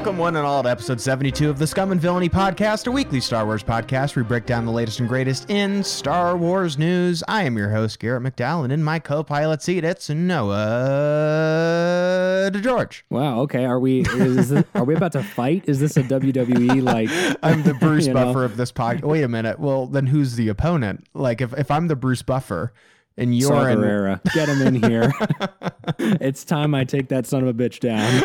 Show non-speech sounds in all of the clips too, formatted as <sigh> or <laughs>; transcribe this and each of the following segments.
Welcome, one and all, to episode 72 of the Scum and Villainy Podcast, a weekly Star Wars podcast where we break down the latest and greatest in Star Wars news. I am your host, Garrett McDowell, and in my co pilot seat, it's Noah George. Wow. Okay. Are we? Is this, are we about to fight? Is this a WWE like? <laughs> I'm the Bruce <laughs> you know? Buffer of this podcast. Wait a minute. Well, then who's the opponent? Like, if, if I'm the Bruce Buffer and you're Saw in. Gerrera. <laughs> Get him in here. <laughs> it's time I take that son of a bitch down.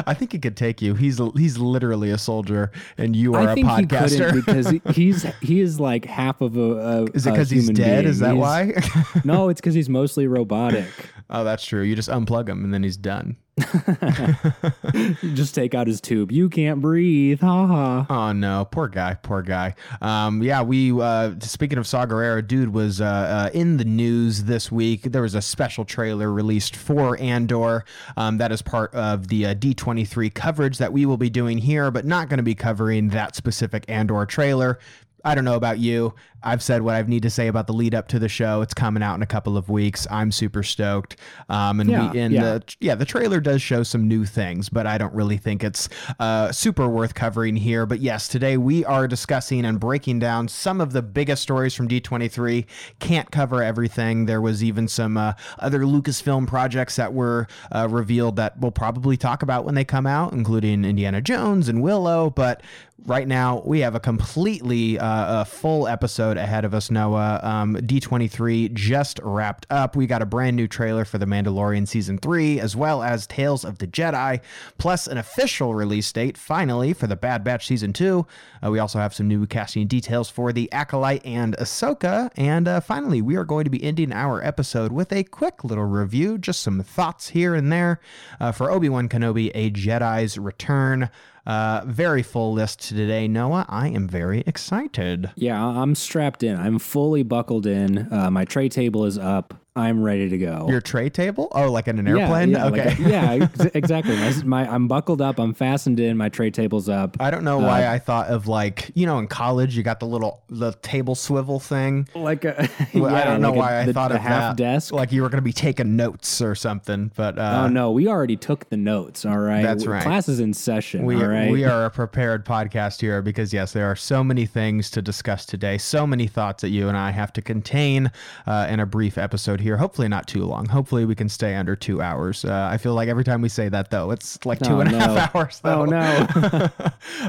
<laughs> I think he could take you. He's he's literally a soldier, and you are I a think he podcaster. couldn't because he- he's he is like half of a. a Is it because he's dead? being. Is that He's- why? no, it's because he's mostly robotic. oh, that's true. You just unplug him and then he's done. <laughs> Just take out his tube. You can't breathe. Ha ha. Oh no, poor guy, poor guy. Um, yeah, we uh, speaking of Saw dude was uh, uh, in the news this week. There was a special trailer released for Andor. Um, that is part of the uh, D23 coverage that we will be doing here, but not going to be covering that specific Andor trailer. I don't know about you. I've said what I need to say about the lead up to the show. It's coming out in a couple of weeks. I'm super stoked. Um, and Yeah, we, and yeah. the yeah, the trailer does show some new things, but I don't really think it's uh, super worth covering here. But yes, today we are discussing and breaking down some of the biggest stories from D23. Can't cover everything. There was even some uh, other Lucasfilm projects that were uh, revealed that we'll probably talk about when they come out, including Indiana Jones and Willow. But right now we have a completely uh, a full episode ahead of us noah. Um, d23 just wrapped up. We got a brand new trailer for the mandalorian season 3 as well as tales of the jedi plus an official release date finally for the bad batch season 2 uh, we also have some new casting details for the acolyte and ahsoka. And uh, finally we are going to be ending our episode with a quick little review just some thoughts here and there. Uh, for obi-wan kenobi a jedi's return uh, very full list today, Noah. I am very excited. Yeah, I'm strapped in. I'm fully buckled in. Uh, my tray table is up. I'm ready to go. Your tray table? Oh, like in an airplane? Yeah, like okay. a- yeah, <laughs> ex- exactly. My, my, I'm buckled up. I'm fastened in. My tray table's up. I don't know why I thought of like you know in college you got the little the table swivel thing. Like a, <laughs> Well, I don't know like a- why I the- thought the of half that. desk. like you were going to be taking notes or something. But uh, oh no, we already took the notes. All right, That's right. Class is in session. We, all right, we are a prepared podcast here because, yes, there are so many things to discuss today, so many thoughts that you and I have to contain uh, in a brief episode here. Hopefully, not too long. Hopefully, we can stay under two hours. Uh, I feel like every time we say that, though, it's like two Oh, and a half no. <laughs> hours. Though. Oh no, <laughs>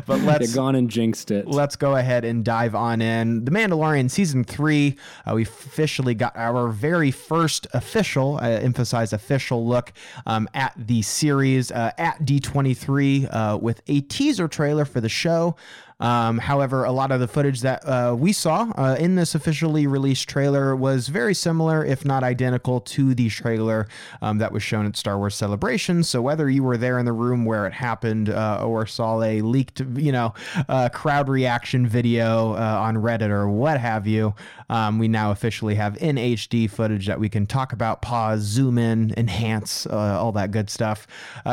but let's gone and jinxed it. let's go ahead and dive on in. The Mandalorian season three, uh, we officially got our very first official, I emphasize official look um, at the series uh, at D23 uh, with a teaser trailer for the show. Um, however, a lot of the footage that uh, we saw uh, in this officially released trailer was very similar, if not identical, to the trailer um, that was shown at Star Wars Celebration. So whether you were there in the room where it happened uh, or saw a leaked, you know, uh, crowd reaction video uh, on Reddit or what have you, um, we now officially have in HD footage that we can talk about, pause, zoom in, enhance, uh, all that good stuff.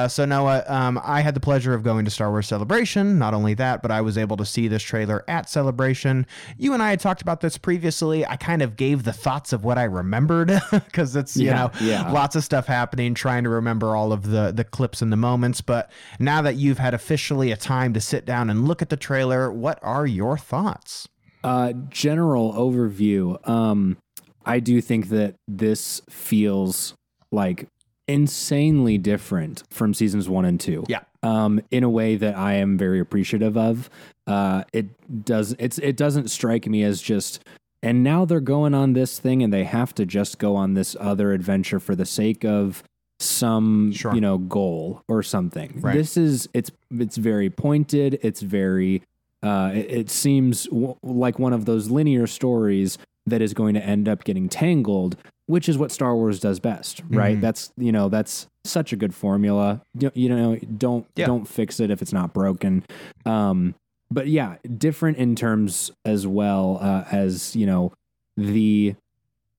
So Noah, um, I had the pleasure of going to Star Wars Celebration. Not only that, but I was able to see this trailer at Celebration. You and I had talked about this previously. I kind of gave the thoughts of what I remembered <laughs> because it's you Yeah, know yeah. lots of stuff happening, trying to remember all of the the clips and the moments. But now that you've had officially a time to sit down and look at the trailer, what are your thoughts? Uh, general overview. Um, I do think that this feels like insanely different from seasons one and two. Yeah. Um, in a way that I am very appreciative of. Uh, it does. It's it doesn't strike me as just. And now they're going on this thing, and they have to just go on this other adventure for the sake of some Sure. you know goal or something. Right. This is it's it's very pointed. It's very uh, it, it seems w- like one of those linear stories that is going to end up getting tangled, which is what Star Wars does best, right? Mhm. That's you know that's such a good formula. You, you know, don't Yeah. don't fix it if it's not broken. Um, but yeah, different in terms as well uh, as you know the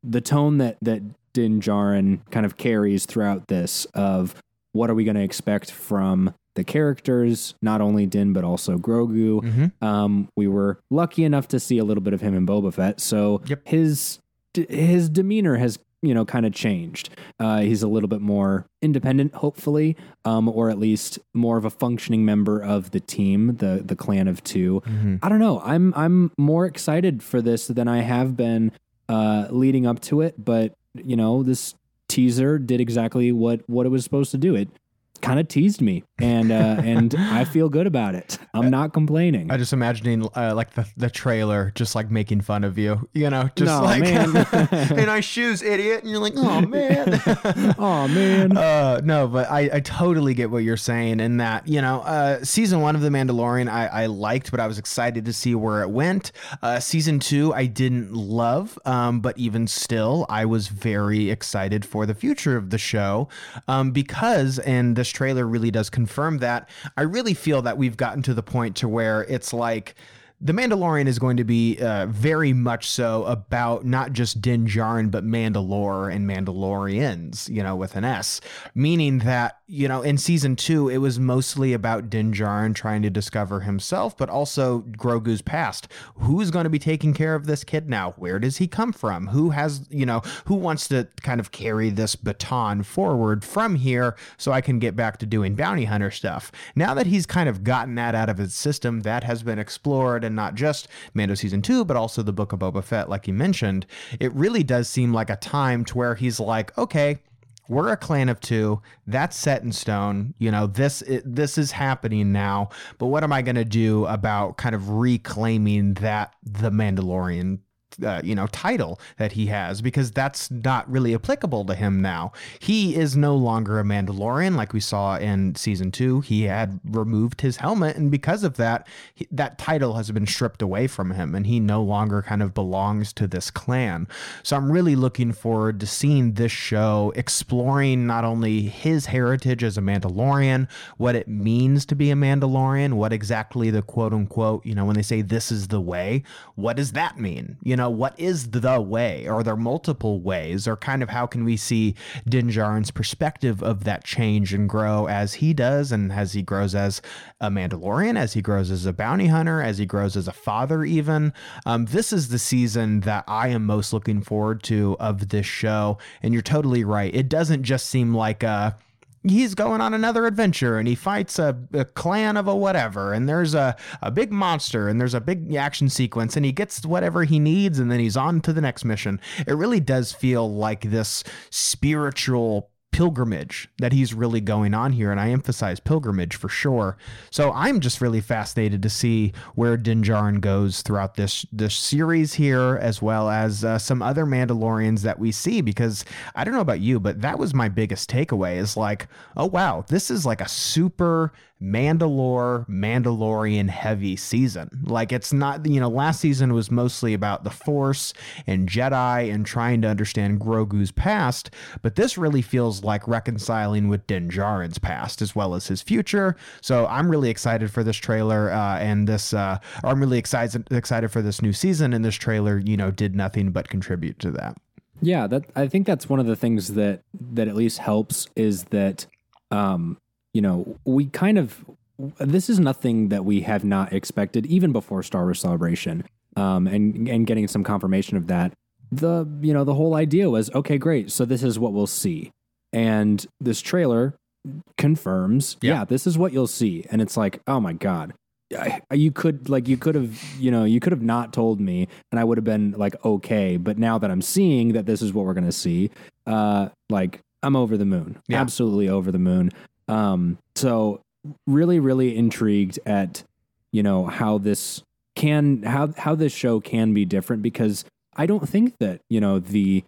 the tone that that Din Djarin kind of carries throughout this of what are we going to expect from the characters, not only Din but also Grogu. Mm-hmm. Um, we were lucky enough to see a little bit of him in Boba Fett, so Yep. his d- his demeanor has you know, kind of changed. Uh, he's a little bit more independent, hopefully, um, or at least more of a functioning member of the team, the the clan of 2 Mm-hmm. I don't know. I'm I'm more excited for this than I have been uh, leading up to it, but you know, this teaser did exactly what what it was supposed to do. It kind of teased me, and uh, <laughs> and I feel good about it. I'm not complaining. I just imagining uh, like the, the trailer, just like making fun of you, you know, just No, like <laughs> <laughs> hey, nice shoes, idiot, and you're like, oh man. oh man. Uh, no, but I, I totally get what you're saying in that, you know, uh, season one of The Mandalorian I, I liked, but I was excited to see where it went. Uh, season two I didn't love, um, but even still, I was very excited for the future of the show um, because, and this trailer really does confirm that, I really feel that we've gotten to the point to where it's like, the Mandalorian is going to be uh, very much so about not just Din Djarin, but Mandalore and Mandalorians, you know, with an S. Meaning that, you know, in season two, it was mostly about Din Djarin trying to discover himself, but also Grogu's past. Who's going to be taking care of this kid now? Where does he come from? Who has, you know, who wants to kind of carry this baton forward from here so I can get back to doing bounty hunter stuff? Now that he's kind of gotten that out of his system, that has been explored and not just Mando season two, but also the Book of Boba Fett, like you mentioned, it really does seem like a time to where he's like, okay, we're a clan of two. That's set in stone. You know, this it, this is happening now. But what am I going to do about kind of reclaiming that the Mandalorian uh, you know title that he has because that's not really applicable to him now. He is no longer a Mandalorian like we saw in season 2. He had removed his helmet and because of that he, that title has been stripped away from him and he no longer kind of belongs to this clan. So I'm really looking forward to seeing this show exploring not only his heritage as a Mandalorian, what it means to be a Mandalorian, what exactly the quote unquote, you know, when they say this is the way, what does that mean? You know, what is the way? Are there multiple ways? Or kind of how can we see Din Djarin's perspective of that change and grow as he does and as he grows as a Mandalorian, as he grows as a bounty hunter, as he grows as a father, even? Um, this is the season that I am most looking forward to of this show. And you're totally right. It doesn't just seem like a he's going on another adventure and he fights a, a, clan of a whatever and there's a, a big monster and there's a big action sequence and he gets whatever he needs and then he's on to the next mission. It really does feel like this spiritual pilgrimage that he's really going on here and I emphasize pilgrimage for sure. So I'm just really fascinated to see where Din Djarin goes throughout this this series here as well as uh, some other Mandalorians that we see because I don't know about you but that was my biggest takeaway is like oh wow this is like a super Mandalore, Mandalorian heavy season. Like it's not, you know, last season was mostly about the Force and Jedi and trying to understand Grogu's past, but this really feels like reconciling with Din Djarin's past as well as his future. So I'm really excited for this trailer uh, and this. Uh, I'm really excited excited for this new season, and this trailer, you know, did nothing but contribute to that. Yeah, that I think that's one of the things that that at least helps is that um, you know, we kind of this is nothing that we have not expected even before Star Wars Celebration. Um, and and getting some confirmation of that. The you know, the whole idea was okay, great. So this is what we'll see. And this trailer confirms, Yeah. yeah, this is what you'll see. And it's like, oh my god. I, you could like you could have you know you could have not told me and I would have been like okay but now that I'm seeing that this is what we're gonna see uh like I'm over the moon Yeah. absolutely over the moon um so really really intrigued at you know how this can how how this show can be different because I don't think that you know the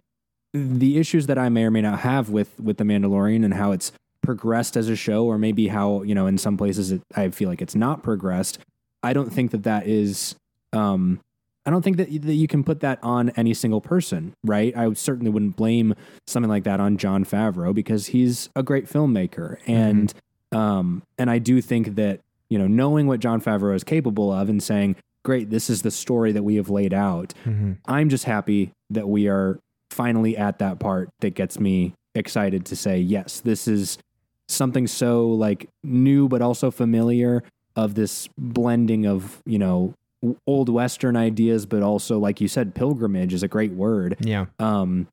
the issues that I may or may not have with with the Mandalorian and how it's progressed as a show or maybe how you know in some places it, I feel like it's not progressed I don't think that that is um I don't think that, that you can put that on any single person, right? I certainly wouldn't blame something like that on Jon Favreau because he's a great filmmaker, and um, and I do think that you know knowing what Jon Favreau is capable of and saying, "Great, this is the story that we have laid out." I'm just happy that we are finally at that part that gets me excited to say, "Yes, this is something so like new but also familiar." Of this blending of you know old western ideas but also like you said pilgrimage is a great word Yeah. um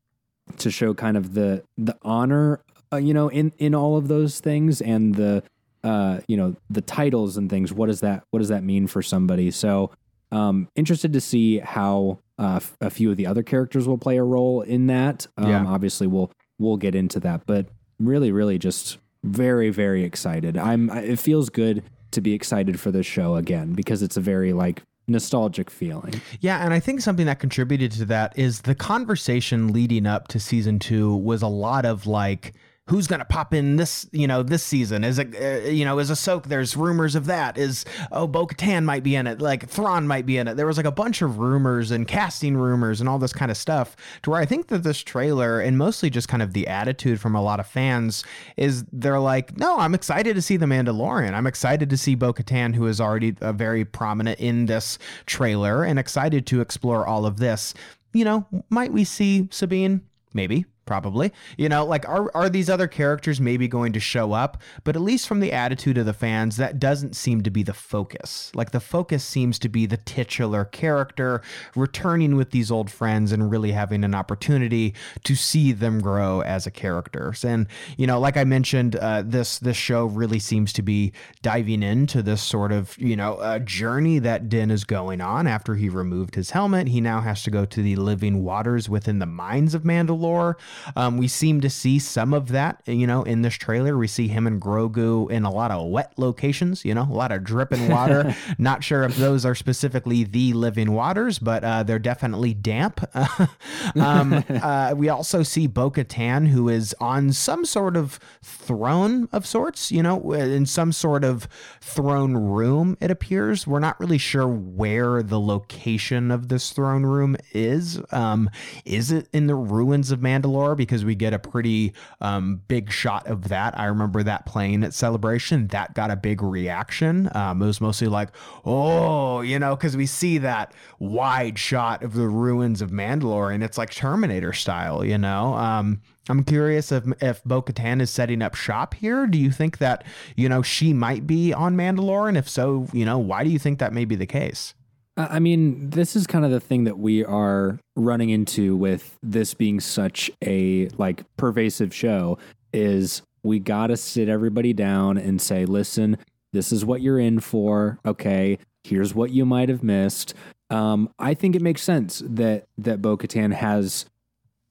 to show kind of the the honor, uh, you know, in in all of those things and the uh, you know the titles and things. What does that what does that mean for somebody? So um, interested to see how uh, f- a few of the other characters will play a role in that. Um, Yeah. Obviously, we'll we'll get into that, but really, really, just very, very excited. I'm. It feels good to be excited for this show again because it's a very like nostalgic feeling. Yeah, and I think something that contributed to that is the conversation leading up to season two was a lot of like. Who's gonna pop in this, you know, this season? Is it, uh, you know, is Ahsoka? There's rumors of that. Is oh, Bo-Katan might be in it. Like Thrawn might be in it. There was like a bunch of rumors and casting rumors and all this kind of stuff. To where I think that this trailer and mostly just kind of the attitude from a lot of fans is they're like, no, I'm excited to see the Mandalorian. I'm excited to see Bo-Katan, who is already uh, very prominent in this trailer, and excited to explore all of this. You know, might we see Sabine? Maybe. Probably, you know, like are are these other characters maybe going to show up? But at least from the attitude of the fans, that doesn't seem to be the focus. Like the focus seems to be the titular character returning with these old friends and really having an opportunity to see them grow as a characters. And you know, like I mentioned, uh, this this show really seems to be diving into this sort of you know uh, journey that Din is going on after he removed his helmet. He now has to go to the living waters within the mines of Mandalore. Um, we seem to see some of that, you know, in this trailer. We see him and Grogu in a lot of wet locations, you know, a lot of dripping water. <laughs> Not sure if those are specifically the living waters, but uh, they're definitely damp. <laughs> um, <laughs> uh, we also see Bo Katan, who is on some sort of throne of sorts, you know, in some sort of throne room, it appears. We're not really sure where the location of this throne room is. Um, is it in the ruins of Mandalore? Because we get a pretty um, big shot of that. I remember that playing at Celebration. That got a big reaction. Um, it was mostly like, oh, you know, because we see that wide shot of the ruins of Mandalore and it's like Terminator style, you know? Um, I'm curious if if Bo Katan is setting up shop here. Do you think that, you know, she might be on Mandalore? And if so, you know, why do you think that may be the case? I mean, this is kind of the thing that we are running into with this being such a like pervasive show is we got to sit everybody down and say, "Listen, this is what you're in for. Okay, here's what you might have missed." Um, I think it makes sense that that Bo-Katan has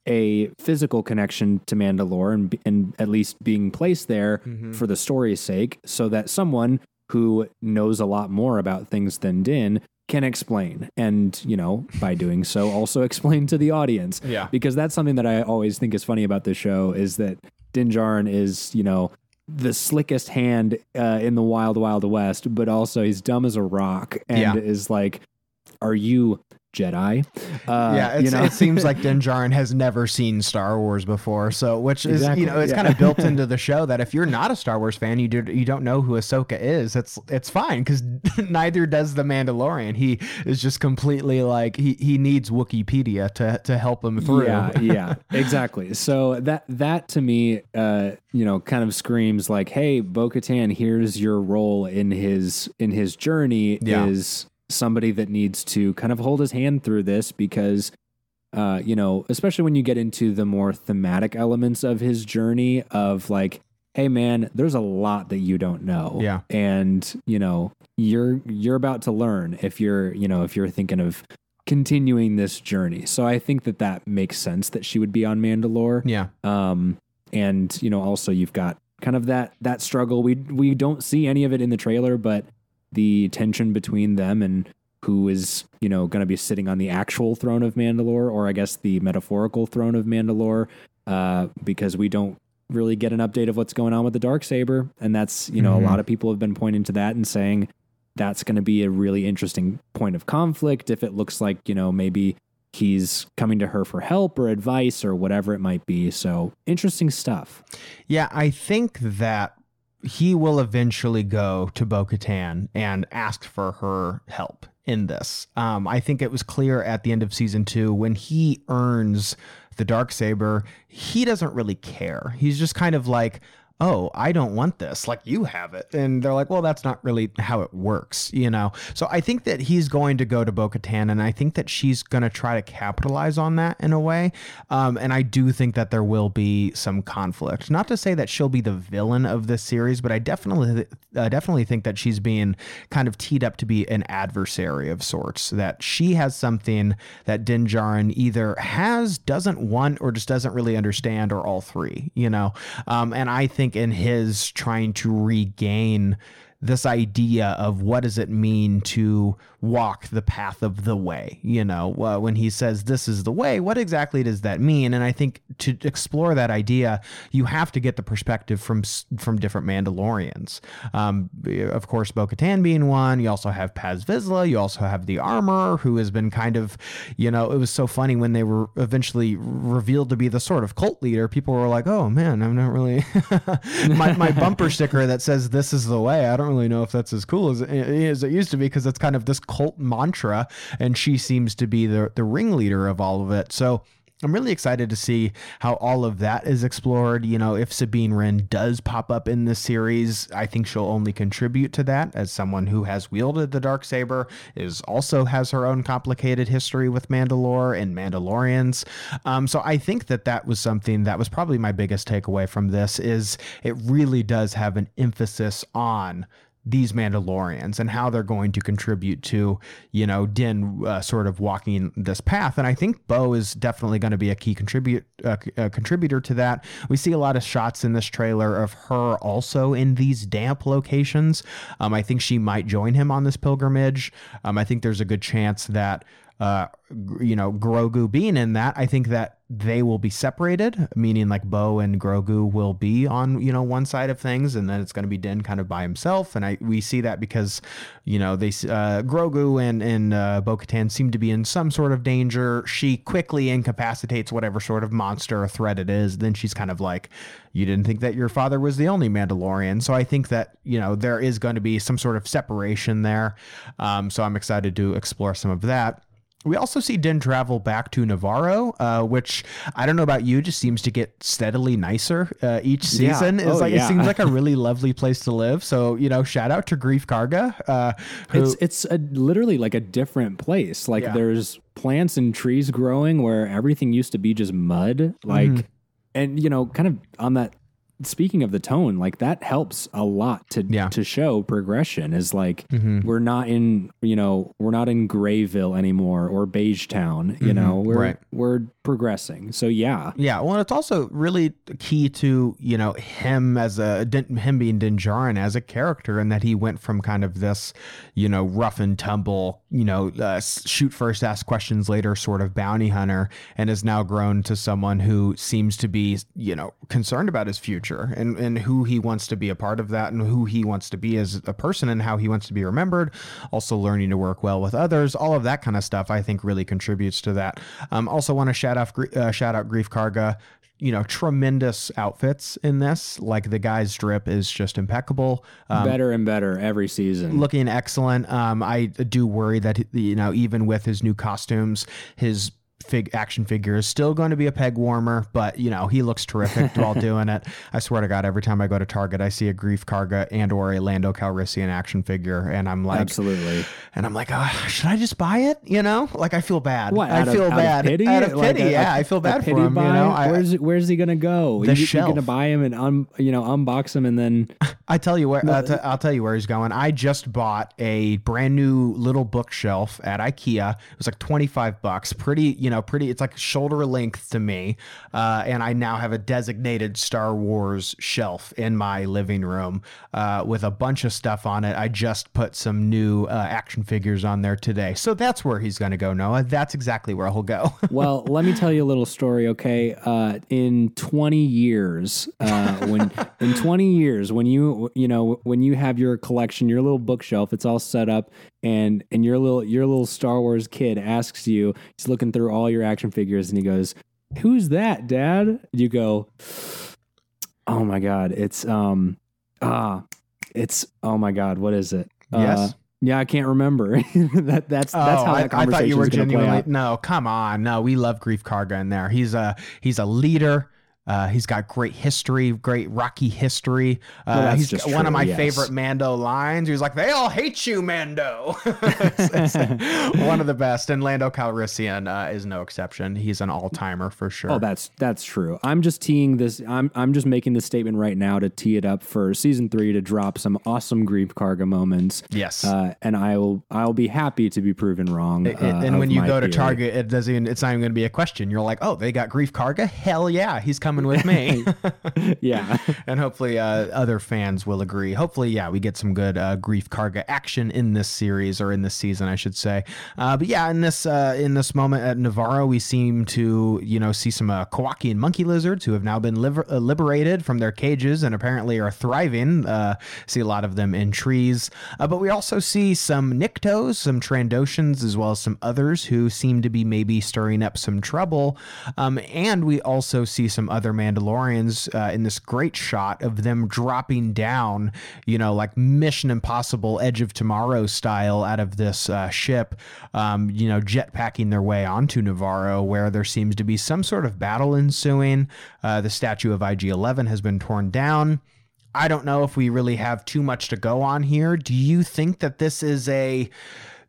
a physical connection to Mandalore and, and at least being placed there for the story's sake, so that someone who knows a lot more about things than Din can explain, and you know, by doing so, also <laughs> explain to the audience. Yeah. because that's something that I always think is funny about this show is that Din Djarin is, you know. The slickest hand uh, in the wild, wild west, but also he's dumb as a rock and Yeah. is like, "Are you Jedi?" Uh, yeah, you know? it seems like <laughs> Din Djarin has never seen Star Wars before. So, which is Exactly, you know, it's yeah. kind of built into <laughs> the show that if you're not a Star Wars fan, you do you don't know who Ahsoka is. It's it's fine because <laughs> neither does the Mandalorian. He is just completely like he he needs Wikipedia to to help him through. Yeah, yeah, exactly. So that that to me, uh, you know, kind of screams like, "Hey, Bo-Katan, here's your role in his in his journey Yeah. is somebody that needs to kind of hold his hand through this because." Uh, you know, especially when you get into the more thematic elements of his journey of like, hey man, there's a lot that you don't know. Yeah. And, you know, you're you're about to learn if you're, you know, if you're thinking of continuing this journey. So I think that that makes sense that she would be on Mandalore. yeah, Um, and you know, also you've got kind of that that struggle. We we don't see any of it in the trailer, but the tension between them and who is you know going to be sitting on the actual throne of Mandalore, or I guess the metaphorical throne of Mandalore, uh, because we don't really get an update of what's going on with the dark saber, and that's you know Mhm. a lot of people have been pointing to that and saying that's going to be a really interesting point of conflict if it looks like you know maybe he's coming to her for help or advice or whatever it might be. So interesting stuff. yeah. I think that he will eventually go to Bo Katan and ask for her help in this. Um, I think it was clear at the end of season two when he earns the dark saber, he doesn't really care. He's just kind of like, oh, I don't want this. Like you have it. And they're like, well, that's not really how it works, you know? So I think that he's going to go to Bo Katan, and I think that she's going to try to capitalize on that in a way. Um, and I do think that there will be some conflict. Not to say that she'll be the villain of this series, but I definitely, uh, definitely think that she's being kind of teed up to be an adversary of sorts, that she has something that Din Djarin either has, doesn't want, or just doesn't really understand, or all three, you know? Um, and I think in his trying to regain this idea of what does it mean to walk the path of the way you know? Uh, when he says this is the way what exactly does that mean? And i think to explore that idea you have to get the perspective from from different mandalorians. Um, of course bo-katan being one you also have paz vizsla you also have the armor who has been kind of you know it was so funny when they were eventually revealed to be the sort of cult leader people were like oh man i'm not really <laughs> my, my bumper sticker that says this is the way i don't really know if that's as cool as, as it used to be because it's kind of this cult mantra, and she seems to be the the ringleader of all of it. So. I'm really excited to see how all of that is explored. You know, if Sabine Wren does pop up in this series, I think she'll only contribute to that as someone who has wielded the dark saber is also has her own complicated history with Mandalore and Mandalorians. Um, so I think that that was something that was probably my biggest takeaway from this is it really does have an emphasis on these Mandalorians and how they're going to contribute to, you know, Din uh, sort of walking this path. And I think Bo is definitely going to be a key contribute uh, uh, contributor to that. We see a lot of shots in this trailer of her also in these damp locations. Um, I think she might join him on this pilgrimage. Um, I think there's a good chance that uh, you know, Grogu being in that, I think that they will be separated, meaning like Bo and Grogu will be on, you know, one side of things, and then it's going to be Din kind of by himself. And I we see that because, you know, they uh, Grogu and and uh, Bo Katan seem to be in some sort of danger. She quickly incapacitates whatever sort of monster or threat it is. Then she's kind of like, you didn't think that your father was the only Mandalorian. So I think that you know there is going to be some sort of separation there. Um, so I'm excited to explore some of that. We also see Din travel back to Navarro, uh, which I don't know about you, just seems to get steadily nicer uh, each season. Yeah. It's oh, like yeah. it seems like a <laughs> really lovely place to live. So you know, shout out to Greef Karga. Uh, who, it's it's a, literally like a different place. Like yeah. there's plants and trees growing where everything used to be just mud. Like, mm. and you know, kind of on that speaking of the tone, like that helps a lot to yeah. to show progression. Is like mm-hmm. we're not in you know we're not in Grayville anymore or Beige Town. You mm-hmm. know we're right. we're progressing. So yeah, yeah. Well, it's also really key to you know him as a him being Din Djarin as a character, and that he went from kind of this you know rough and tumble you know uh, shoot first, ask questions later sort of bounty hunter, and has now grown to someone who seems to be you know concerned about his future and, and who he wants to be a part of that and who he wants to be as a person and how he wants to be remembered. Also, learning to work well with others, all of that kind of stuff, I think really contributes to that. Um, also, want to shout out, uh, shout out Greef Karga you know, tremendous outfits in this. Like the guy's drip is just impeccable. Um, better and better every season. Looking excellent. Um, I do worry that, you know, even with his new costumes, his fig action figure is still going to be a peg warmer, but you know he looks terrific <laughs> while doing it. I swear to God, every time I go to Target, I see a Greef Karga and or a Lando Calrissian action figure, and I'm like, absolutely. And I'm like, oh, should I just buy it? You know, like I feel bad. What? I feel of, bad. Out of pity? Out of pity. Like a, yeah, a, I feel bad for him. Buy? You know, I, where's where's he gonna go? The you, shelf. You're gonna buy him and un, you know unbox him and then. <laughs> I tell you where. Uh, t- I'll tell you where he's going. I just bought a brand new little bookshelf at IKEA. It was like 25 bucks. Pretty, you know, pretty. It's like shoulder length to me, uh, and I now have a designated Star Wars shelf in my living room uh, with a bunch of stuff on it. I just put some new uh, action figures on there today, so that's where he's going to go. Noah, that's exactly where he'll go. <laughs> well, let me tell you a little story, okay? Uh, in 20 years, uh, when in 20 years, when you you know when you have your collection, your little bookshelf, it's all set up and and your little your little Star Wars kid asks you, he's looking through all your action figures, and he goes, "Who's that, Dad?" You go, "Oh my God, it's um ah, it's oh my God, what is it?" Uh, yes. Uh, yeah, I can't remember. <laughs> that that's that's oh, how that I, I thought you were genuinely no. Come on, no. We love Greef Karga in there. He's a he's a leader Uh, he's got great history, great Rocky history. Uh, he's just one of my yes. favorite Mando lines. He was like, "They all hate you, Mando." It's- <laughs> it's one of the best, and Lando Calrissian uh, is no exception. He's an all timer for sure. Oh, that's that's true. I'm just teeing this. I'm I'm just making this statement right now to tee it up for season three to drop some awesome Greef Karga moments. yes. Uh, and I'll I'll be happy to be proven wrong. It- uh, and when you go to. Target, it doesn't. Even, it's not even going to be a question. You're like, oh, they got Greef Karga. Hell yeah, he's coming with me. <laughs> yeah, <laughs> and hopefully, uh, other fans will agree. Hopefully, yeah, we get some good uh, Greef Karga action in this series or in this season, I should say. Uh, but yeah, in this uh, in this moment at Navarro, we seem to you know see some uh, Kowakian monkey lizards who have now been liber- uh, liberated from their cages and apparently are thriving. Uh, see a lot of them in trees, uh, but we also see some Niktos, some Trandoshans, as well as some others who seem to be maybe stirring up some trouble. Um, and we also see some other Mandalorians uh, in this great shot of them dropping down, you know, like Mission Impossible Edge of Tomorrow style out of this uh, ship, um, you know, jetpacking their way onto Navarro, where there seems to be some sort of battle ensuing. Uh, the statue of IG 11 has been torn down. I don't know if we really have too much to go on here. Do you think that this is a,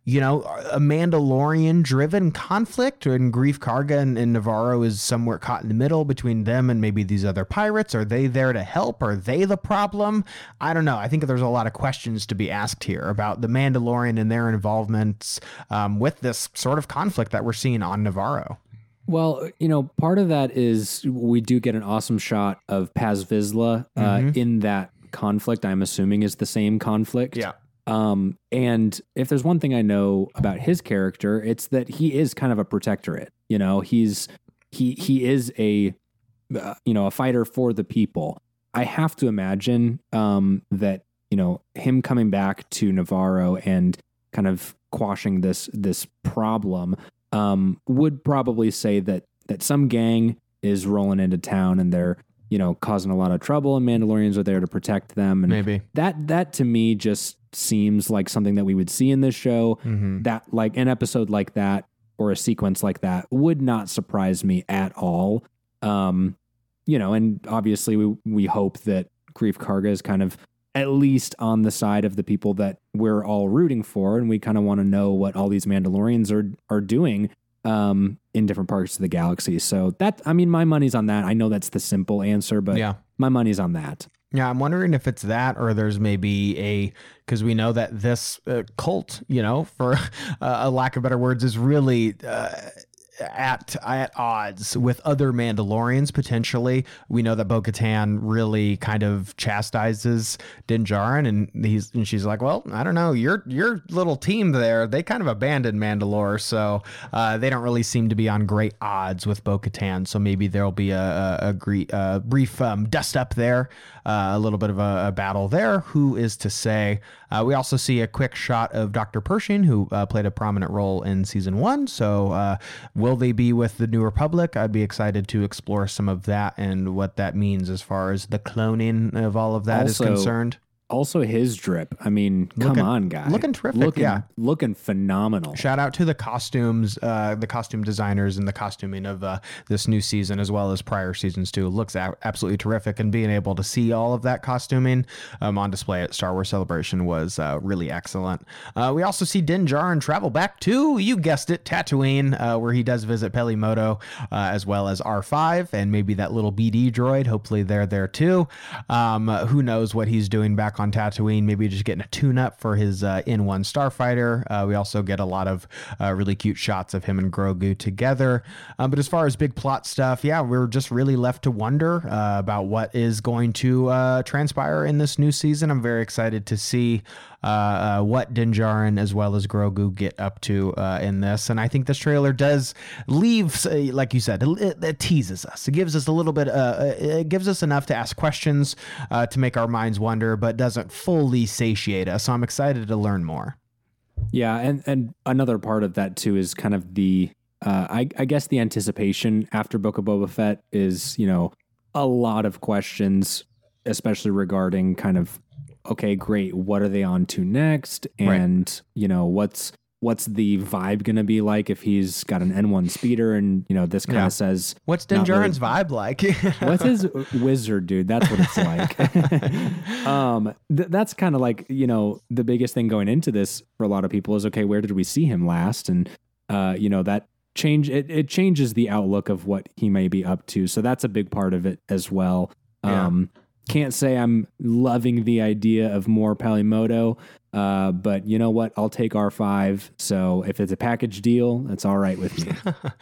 you know, a Mandalorian driven conflict and Greef Karga and, and Navarro is somewhere caught in the middle between them and maybe these other pirates? Are they there to help? Are they the problem? I don't know. I think there's a lot of questions to be asked here about the Mandalorian and their involvements um, with this sort of conflict that we're seeing on Navarro. Well, you know, part of that is we do get an awesome shot of Paz Vizsla uh, Mhm. in that conflict. I'm assuming is the same conflict. Um, and if there's one thing I know about his character, it's that he is kind of a protectorate. You know, he's he he is a uh, you know a fighter for the people. I have to imagine um, that you know him coming back to Navarro and kind of quashing this this problem um, would probably say that that some gang is rolling into town and they're you know causing a lot of trouble and Mandalorians are there to protect them and Maybe. that that to me just seems like something that we would see in this show Mm-hmm. that like an episode like that or a sequence like that would not surprise me at all um you know and obviously we we hope that greef karga is kind of at least on the side of the people that we're all rooting for and we kind of want to know what all these mandalorians are are doing um in different parts of the galaxy so that i mean my money's on that i know that's the simple answer but yeah. my money's on that Yeah, I'm wondering if it's that or there's maybe a because we know that this uh, cult, you know, for <laughs> uh, a lack of better words, is really uh, at at odds with other Mandalorians potentially. We know that Bo-Katan really kind of chastises Din Djarin, and he's and she's like, "Well, I don't know, your your little team there, they kind of abandoned Mandalore, so uh, they don't really seem to be on great odds with Bo-Katan. So maybe there'll be a a, a, a brief um, dust up there, uh, a little bit of a, a battle there. Who is to say? Uh, we also see a quick shot of Dr. Pershing, who uh, played a prominent role in season one. So, uh, will they be with the New Republic? I'd be excited to explore some of that and what that means as far as the cloning of all of that is Also, concerned. Also his drip i mean come Looking- on guy looking terrific, looking, yeah. looking phenomenal Shout out to the costumes, uh, the costume designers, and the costuming of uh, this new season, as well as prior seasons too. Looks a- absolutely terrific, and being able to see all of that costuming um, on display at Star Wars Celebration was uh, really excellent. Uh, we also see Din Djarin travel back to, you guessed it, Tatooine, uh, where he does visit Peli Motto, uh, as well as R5, and maybe that little BD droid. Hopefully, they're there too. Um, who knows what he's doing back on Tatooine? Maybe just getting a tune-up for his uh, N1 Starfighter. Uh, we also get a lot of uh, really cute shots of him and Grogu together. Um, but as far as big plot stuff, yeah, we're just really left to wonder uh, about what is going to uh, transpire in this new season. I'm very excited to see uh, uh, what Din Djarin as well as Grogu get up to uh, in this. And I think this trailer does leave, uh, like you said, it, it teases us. It gives us a little bit, it gives us enough to ask questions to make our minds wonder, but doesn't fully satiate us. So I'm excited to learn more. Yeah, and and another part of that too is kind of the uh, I, I guess the anticipation after Book of Boba Fett is you know a lot of questions, especially regarding kind of okay, great, what are they on to next, Right. and you know what's what's the vibe going to be like if he's got an N1 speeder and, you know, this kind of Yeah. says, What's Not really. Vibe like? <laughs> what's his wizard dude? That's what it's like. <laughs> <laughs> um, th- that's kind of like, you know, the biggest thing going into this for a lot of people is, okay, where did we see him last? And, uh, you know, that change, it, it changes the outlook of what he may be up to. So that's a big part of it as well. Yeah. Um, can't say I'm loving the idea of more Peli Motto, uh, but you know what? I'll take R5. So if it's a package deal, that's all right with me.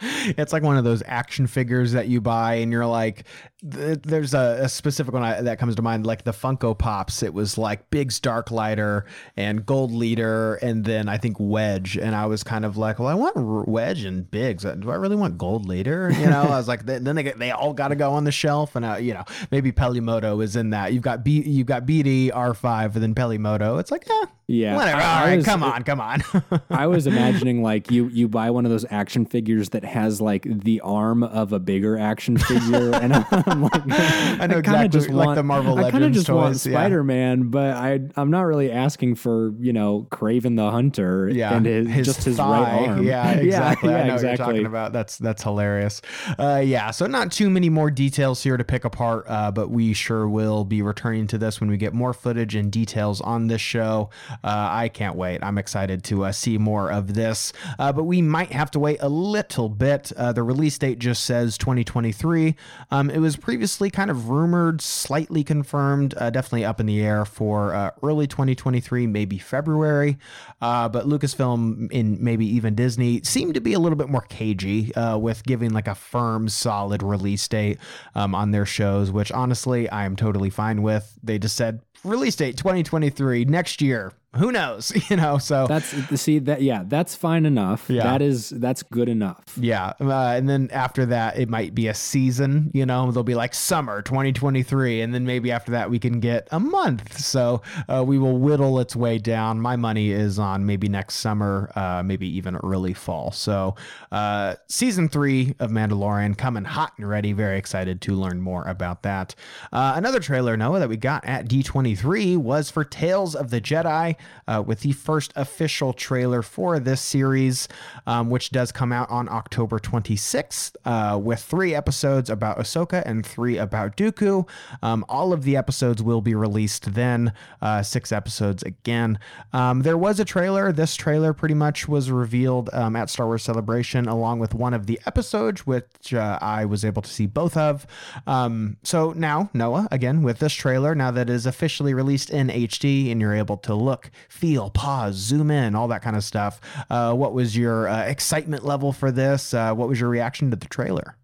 <laughs> it's like one of those action figures that you buy and you're like th- there's a, a specific one I, that comes to mind like the funko pops. It was like biggs darklighter and gold leader and then i think wedge. And i was kind of like well i want wedge and biggs. Uh, do i really want gold leader? You know i was like then they, they all got to go on the shelf. And uh, you know maybe peli motto is in that. You've got b you've got bd r5 and then peli motto. It's like eh, Yeah. whatever I- all I right was- come on come on <laughs> I was imagining like you you buy one of those action figures that has like the arm of a bigger action figure, and I'm like, <laughs> I know kinda exactly, like the Marvel I kind of Legends just toys, yeah. Spider Man, but I I'm not really asking for you know Kraven the Hunter yeah, and his, just his right arm. Yeah, <laughs> exactly. yeah, I know what exactly. you're talking about. That's that's hilarious. Uh, yeah, so not too many more details here to pick apart, uh, but we sure will be returning to this when we get more footage and details on this show. Uh, I can't wait. I'm excited to uh, see more of this, uh, but we might have to wait a little bit. The release date just says 2023. Um, it was previously kind of rumored, slightly confirmed, definitely up in the air for early 2023, maybe February. But Lucasfilm and maybe even Disney seemed to be a little bit more cagey with giving like a firm, solid release date um, on their shows, which honestly I am totally fine with. They just said release date 2023 next year. Who knows? <laughs> You know, so That's see that yeah that's fine enough. Yeah. That is that's good enough. Yeah, uh, and then after that, it might be a season. You know, they'll be like summer 2023, and then maybe after that we can get a month. So uh, we will whittle its way down. My money is on maybe next summer, uh, maybe even early fall. So uh, season three of Mandalorian coming hot and ready. Very excited to learn more about that. Uh, another trailer, Noah, that we got at D23 was for Tales of the Jedi, uh, with the first official trailer for this series, um, which does come out on October 26th, uh, with three episodes about Ahsoka and three about Dooku. Um, all of the episodes will be released then, uh, six episodes again. Um, there was a trailer. This trailer pretty much was revealed um, at Star Wars Celebration, along with one of the episodes, which uh, I was able to see both of. Um, so now, Noah, again, with this trailer, now that it is officially released in HD and you're able to look, feel, pause, zoom in, all that kind of stuff, uh, what was your uh, excitement level for this? Uh, what was your reaction to the trailer?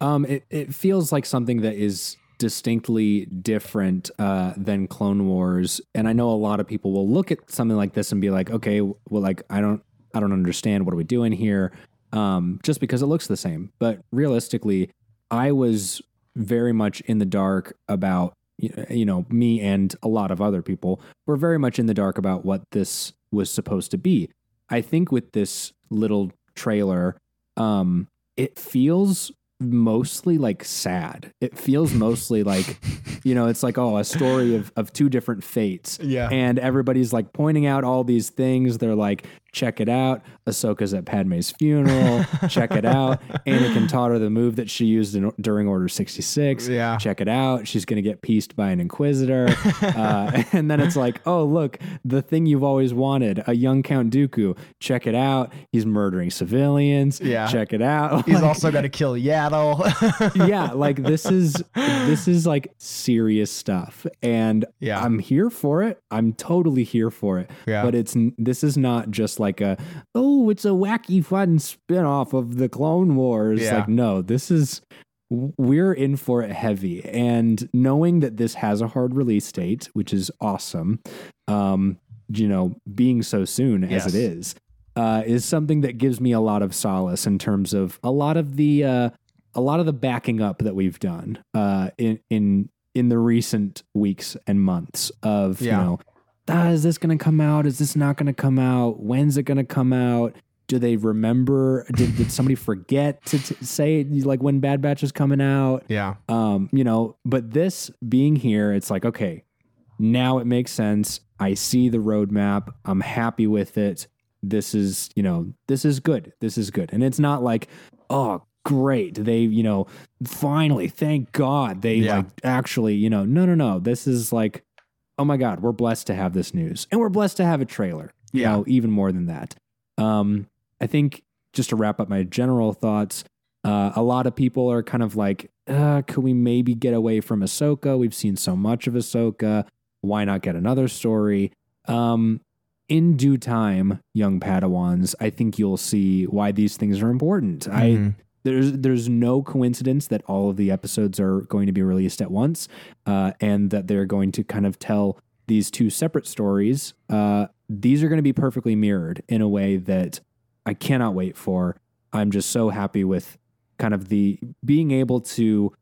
Um, it, it feels like something that is distinctly different uh, than Clone Wars, and I know a lot of people will look at something like this and be like, "Okay, well, like I don't, I don't understand. What are we doing here?" Um, just because it looks the same. But realistically, I was very much in the dark about you know me and a lot of other people were very much in the dark about what this was supposed to be. I think with this little trailer, um, it feels mostly like sad. It feels mostly like, <laughs> you know, it's like, oh, a story of, of two different fates. Yeah. And everybody's like pointing out all these things. They're like, check it out. Ahsoka's at Padme's funeral. <laughs> check it out. Anakin taught her the move that she used in, during Order 66. Yeah. Check it out. She's going to get pieced by an Inquisitor. <laughs> uh, <laughs> and then it's like, oh, look, the thing you've always wanted, a young Count Dooku. Check it out. He's murdering civilians. Yeah. Check it out. He's Like, also going to kill Yaddle. yeah, like this is this is like serious stuff, and Yeah. I'm here for it. I'm totally here for it. Yeah. But it's this is not just like a oh, it's a wacky fun spin-off of the Clone Wars. Yeah. Like no, this is we're in for it heavy, and knowing that this has a hard release date, which is awesome. Um, you know, being so soon as Yes. it is. Uh, is something that gives me a lot of solace in terms of a lot of the uh, a lot of the backing up that we've done uh, in in in the recent weeks and months of Yeah. you know ah, is this going to come out? Is this not going to come out? When's it going to come out? Do they remember? Did, did somebody forget to, to say like when bad batch is coming out? Yeah. um you know but this being here it's like okay now it makes sense. I see the roadmap. I'm happy with it. This is you know this is good. This is good. And it's not like oh great. They you know finally thank god they Yeah. like actually you know no no no. This is like oh my god we're blessed to have this news. And we're blessed to have a trailer you Yeah. know even more than that. Um i think just to wrap up my general thoughts uh, a lot of people are kind of like uh, could we maybe get away from ahsoka? We've seen so much of ahsoka. Why not get another story? Um in due time young padawans i think you'll see why these things are important. I Mhm. There's there's no coincidence that all of the episodes are going to be released at once, uh, and that they're going to kind of tell these two separate stories. Uh, these are going to be perfectly mirrored in a way that I cannot wait for. I'm just so happy with kind of the being able to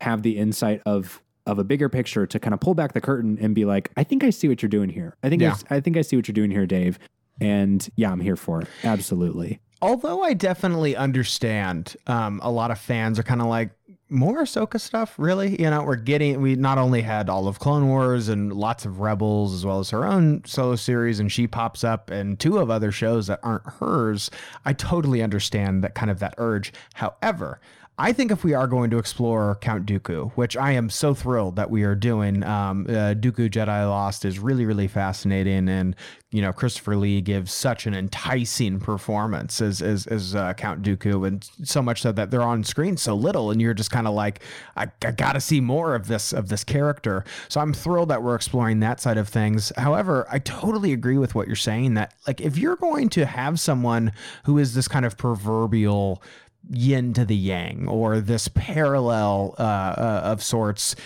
have the insight of of a bigger picture to kind of pull back the curtain and be like, I think I see what you're doing here. I think Yeah. I, I think I see what you're doing here, Dave. And yeah, I'm here for it. Absolutely. Although I definitely understand, um, a lot of fans are kind of like more Ahsoka stuff. Really, you know, we're getting. We not only had all of Clone Wars and lots of Rebels, as well as her own solo series, and she pops up in two of other shows that aren't hers. I totally understand that kind of that urge. However. I think if we are going to explore Count Dooku, which I am so thrilled that we are doing, um, uh, Dooku Jedi Lost is really, really fascinating, and you know Christopher Lee gives such an enticing performance as as, as uh, Count Dooku, and so much so that they're on screen so little, and you're just kind of like, I, I got to see more of this of this character. So I'm thrilled that we're exploring that side of things. However, I totally agree with what you're saying that like if you're going to have someone who is this kind of proverbial yin to the yang or this parallel uh, uh, of sorts.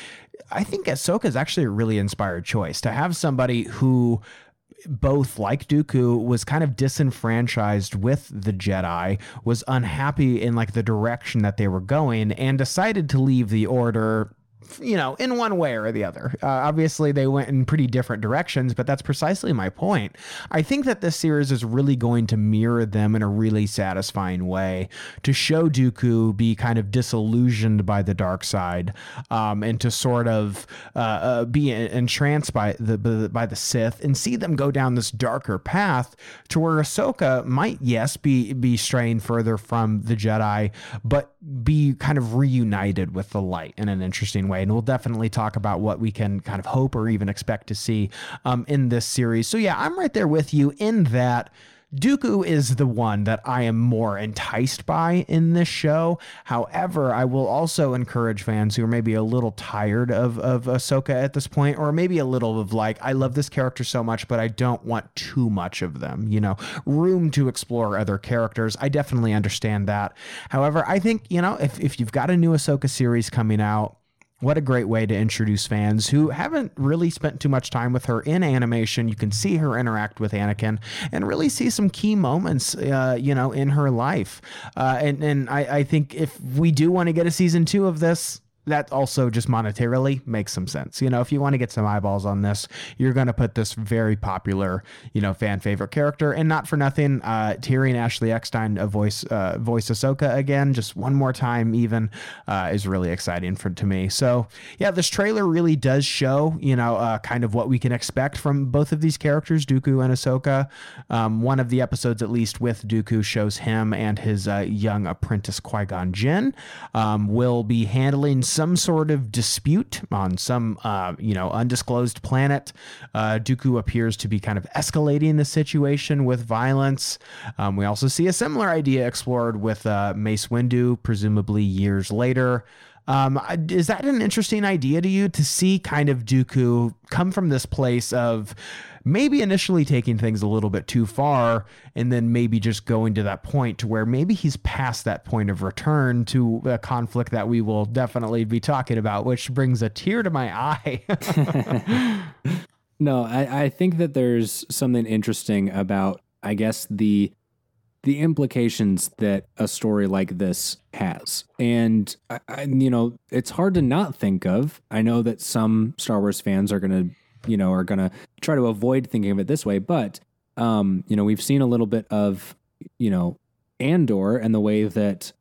I think Ahsoka is actually a really inspired choice to have somebody who both like Dooku was kind of disenfranchised with the Jedi, was unhappy in like the direction that they were going, and decided to leave the Order. You know, in one way or the other. Uh, obviously, they went in pretty different directions, but that's precisely my point. I think that this series is really going to mirror them in a really satisfying way to show Dooku be kind of disillusioned by the dark side, um, and to sort of uh, uh, be entranced by the by the Sith and see them go down this darker path to where Ahsoka might, yes, be be straying further from the Jedi, but be kind of reunited with the light in an interesting way. And we'll definitely talk about what we can kind of hope or even expect to see um, in this series. So yeah, I'm right there with you in that. Dooku is the one that I am more enticed by in this show. However, I will also encourage fans who are maybe a little tired of, of Ahsoka at this point, or maybe a little of like, I love this character so much, but I don't want too much of them, you know, room to explore other characters. I definitely understand that. However, I think, you know, if, if you've got a new Ahsoka series coming out, what a great way to introduce fans who haven't really spent too much time with her in animation. You can see her interact with Anakin and really see some key moments, uh, you know, in her life. Uh, and and I, I think if we do want to get a season two of this, that also just monetarily makes some sense. You know, if you want to get some eyeballs on this, you're going to put this very popular, you know, fan favorite character, and not for nothing, uh, Tyrion Ashley Eckstein a voice uh, voice Ahsoka again, just one more time, even uh, is really exciting for to me. So yeah, this trailer really does show, you know, uh, kind of what we can expect from both of these characters, Dooku and Ahsoka. Um, one of the episodes, at least with Dooku, shows him and his uh, young apprentice Qui Gon Jinn um, will be handling some sort of dispute on some, uh, you know, undisclosed planet. Uh, Dooku appears to be kind of escalating the situation with violence. Um, we also see a similar idea explored with uh, Mace Windu, presumably years later. Um, is that an interesting idea to you to see kind of Dooku come from this place of maybe initially taking things a little bit too far and then maybe just going to that point to where maybe he's past that point of return to a conflict that we will definitely be talking about, which brings a tear to my eye. <laughs> No, I, I think that there's something interesting about, I guess, the the implications that a story like this has. And, I, I, you know, it's hard to not think of. I know that some Star Wars fans are going to, you know, are going to try to avoid thinking of it this way. But, um, you know, we've seen a little bit of, you know, Andor and the way that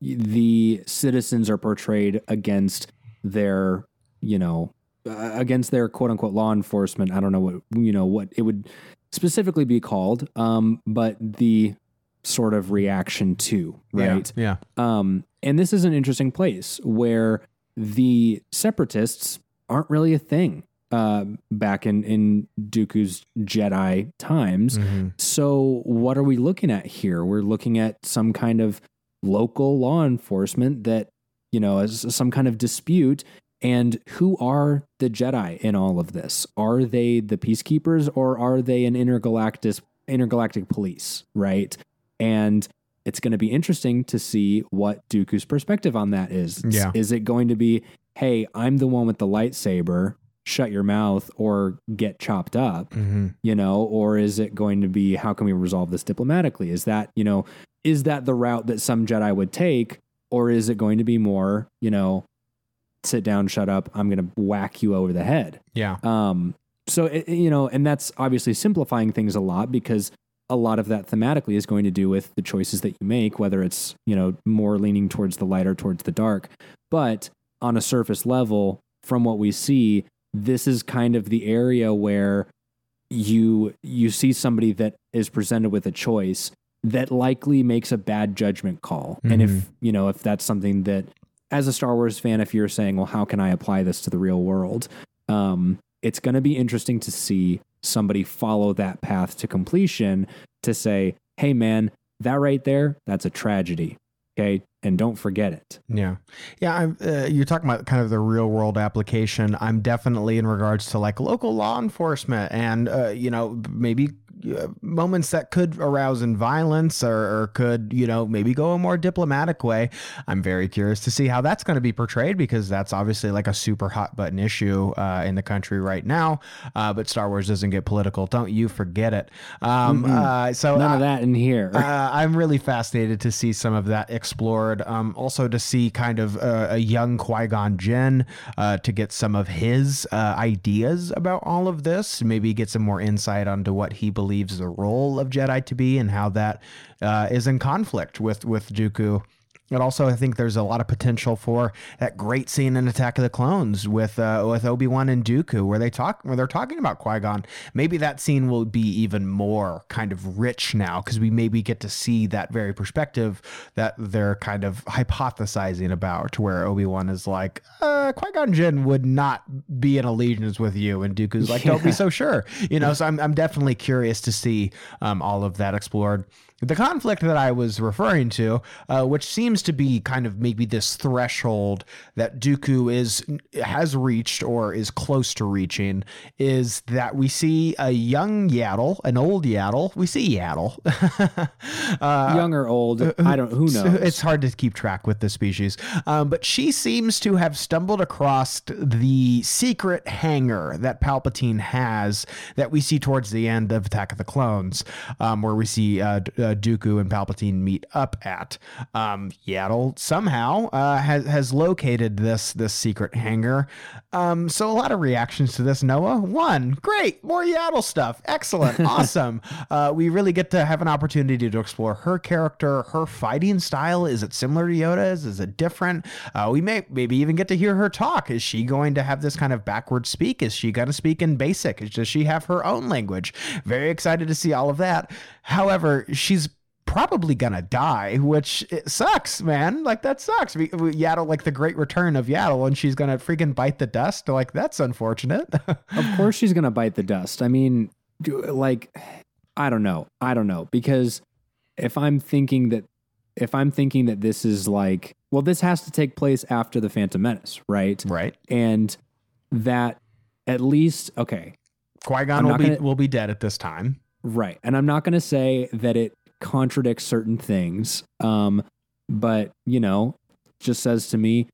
the citizens are portrayed against their, you know, uh, against their quote unquote law enforcement. I don't know what, you know, what it would specifically be called, um, but the sort of reaction to, right? Yeah. Um, and this is an interesting place where the separatists aren't really a thing uh, back in, in Dooku's Jedi times. Mhm. So, what are we looking at here? We're looking at some kind of local law enforcement that, you know, is some kind of dispute. And who are the Jedi in all of this? Are they the peacekeepers or are they an intergalactic intergalactic police, right? And it's going to be interesting to see what Dooku's perspective on that is. Yeah. Is it going to be, hey, I'm the one with the lightsaber, shut your mouth or get chopped up? Mhm. you know or is it going to be how can we resolve this diplomatically is that you know is that the route that some jedi would take or is it going to be more you know sit down shut up i'm going to whack you over the head Yeah. um so it, you know and that's obviously simplifying things a lot because a lot of that thematically is going to do with the choices that you make whether it's you know more leaning towards the light or towards the dark but on a surface level from what we see this is kind of the area where you you see somebody that is presented with a choice that likely makes a bad judgment call. And if you know if that's something that as a Star Wars fan if you're saying well how can I apply this to the real world? Um it's going to be interesting to see somebody follow that path to completion to say hey man that right there that's a tragedy. Okay and don't forget it Yeah, yeah. Uh, you're talking about kind of the real world application. I'm definitely in regards to like local law enforcement and uh, you know maybe moments that could arouse in violence or, or could you know maybe go a more diplomatic way. I'm very curious to see how that's going to be portrayed because that's obviously like a super hot button issue uh, in the country right now. Uh, but Star Wars doesn't get political. Don't you forget it. Um, uh, so none uh, of that in here uh, I'm really fascinated to see some of that explored. Um, also to see kind of uh, a young Qui Gon Jinn uh, to get some of his uh, ideas about all of this. Maybe get some more insight onto what he believes the role of Jedi to be and how that uh, is in conflict with with Dooku. And also, I think there's a lot of potential for that great scene in Attack of the Clones with uh, with Obi Wan and Dooku, where they talk, where they're talking about Qui Gon. Maybe that scene will be even more kind of rich now because we maybe get to see that very perspective that they're kind of hypothesizing about, where Obi Wan is like, uh, Qui Gon Jinn would not be in allegiance with you, and Dooku's like, don't be so sure, you know. So I'm I'm definitely curious to see um, all of that explored. The conflict that I was referring to, uh, which seems to be kind of maybe this threshold that Dooku is has reached or is close to reaching, is that we see a young Yaddle, an old Yaddle. We see Yaddle. <laughs> uh, young or old i don't who <laughs> knows it's hard to keep track with the species. Um, but she seems to have stumbled across the secret hangar that Palpatine has that we see towards the end of Attack of the Clones, um, where we see uh, D- uh, Dooku and Palpatine meet up at. Um, Yaddle somehow uh, has has located this this secret hangar. Um, so a lot of reactions to this. Noah, one, great, more Yaddle stuff, excellent, <laughs> awesome. Uh, we really get to have an opportunity to explore her character, her fighting style. Is it similar to Yoda's? Is it different? Uh, we may maybe even get to hear her talk. Is she going to have this kind of backward speak? Is she going to speak in basic? Does she have her own language? Very excited to see all of that. However, she's probably gonna die, which it sucks, man. Like that sucks. We, we, Yaddle, like the great return of Yaddle, and she's gonna freaking bite the dust. Like that's unfortunate. <laughs> of course she's gonna bite the dust i mean do- like i don't know i don't know because if i'm thinking that if i'm thinking that this is like well this has to take place after the phantom menace right right. and that at least okay Qui Gon will be gonna- will be dead at this time. Right and i'm not gonna say that it contradicts certain things um but you know just says to me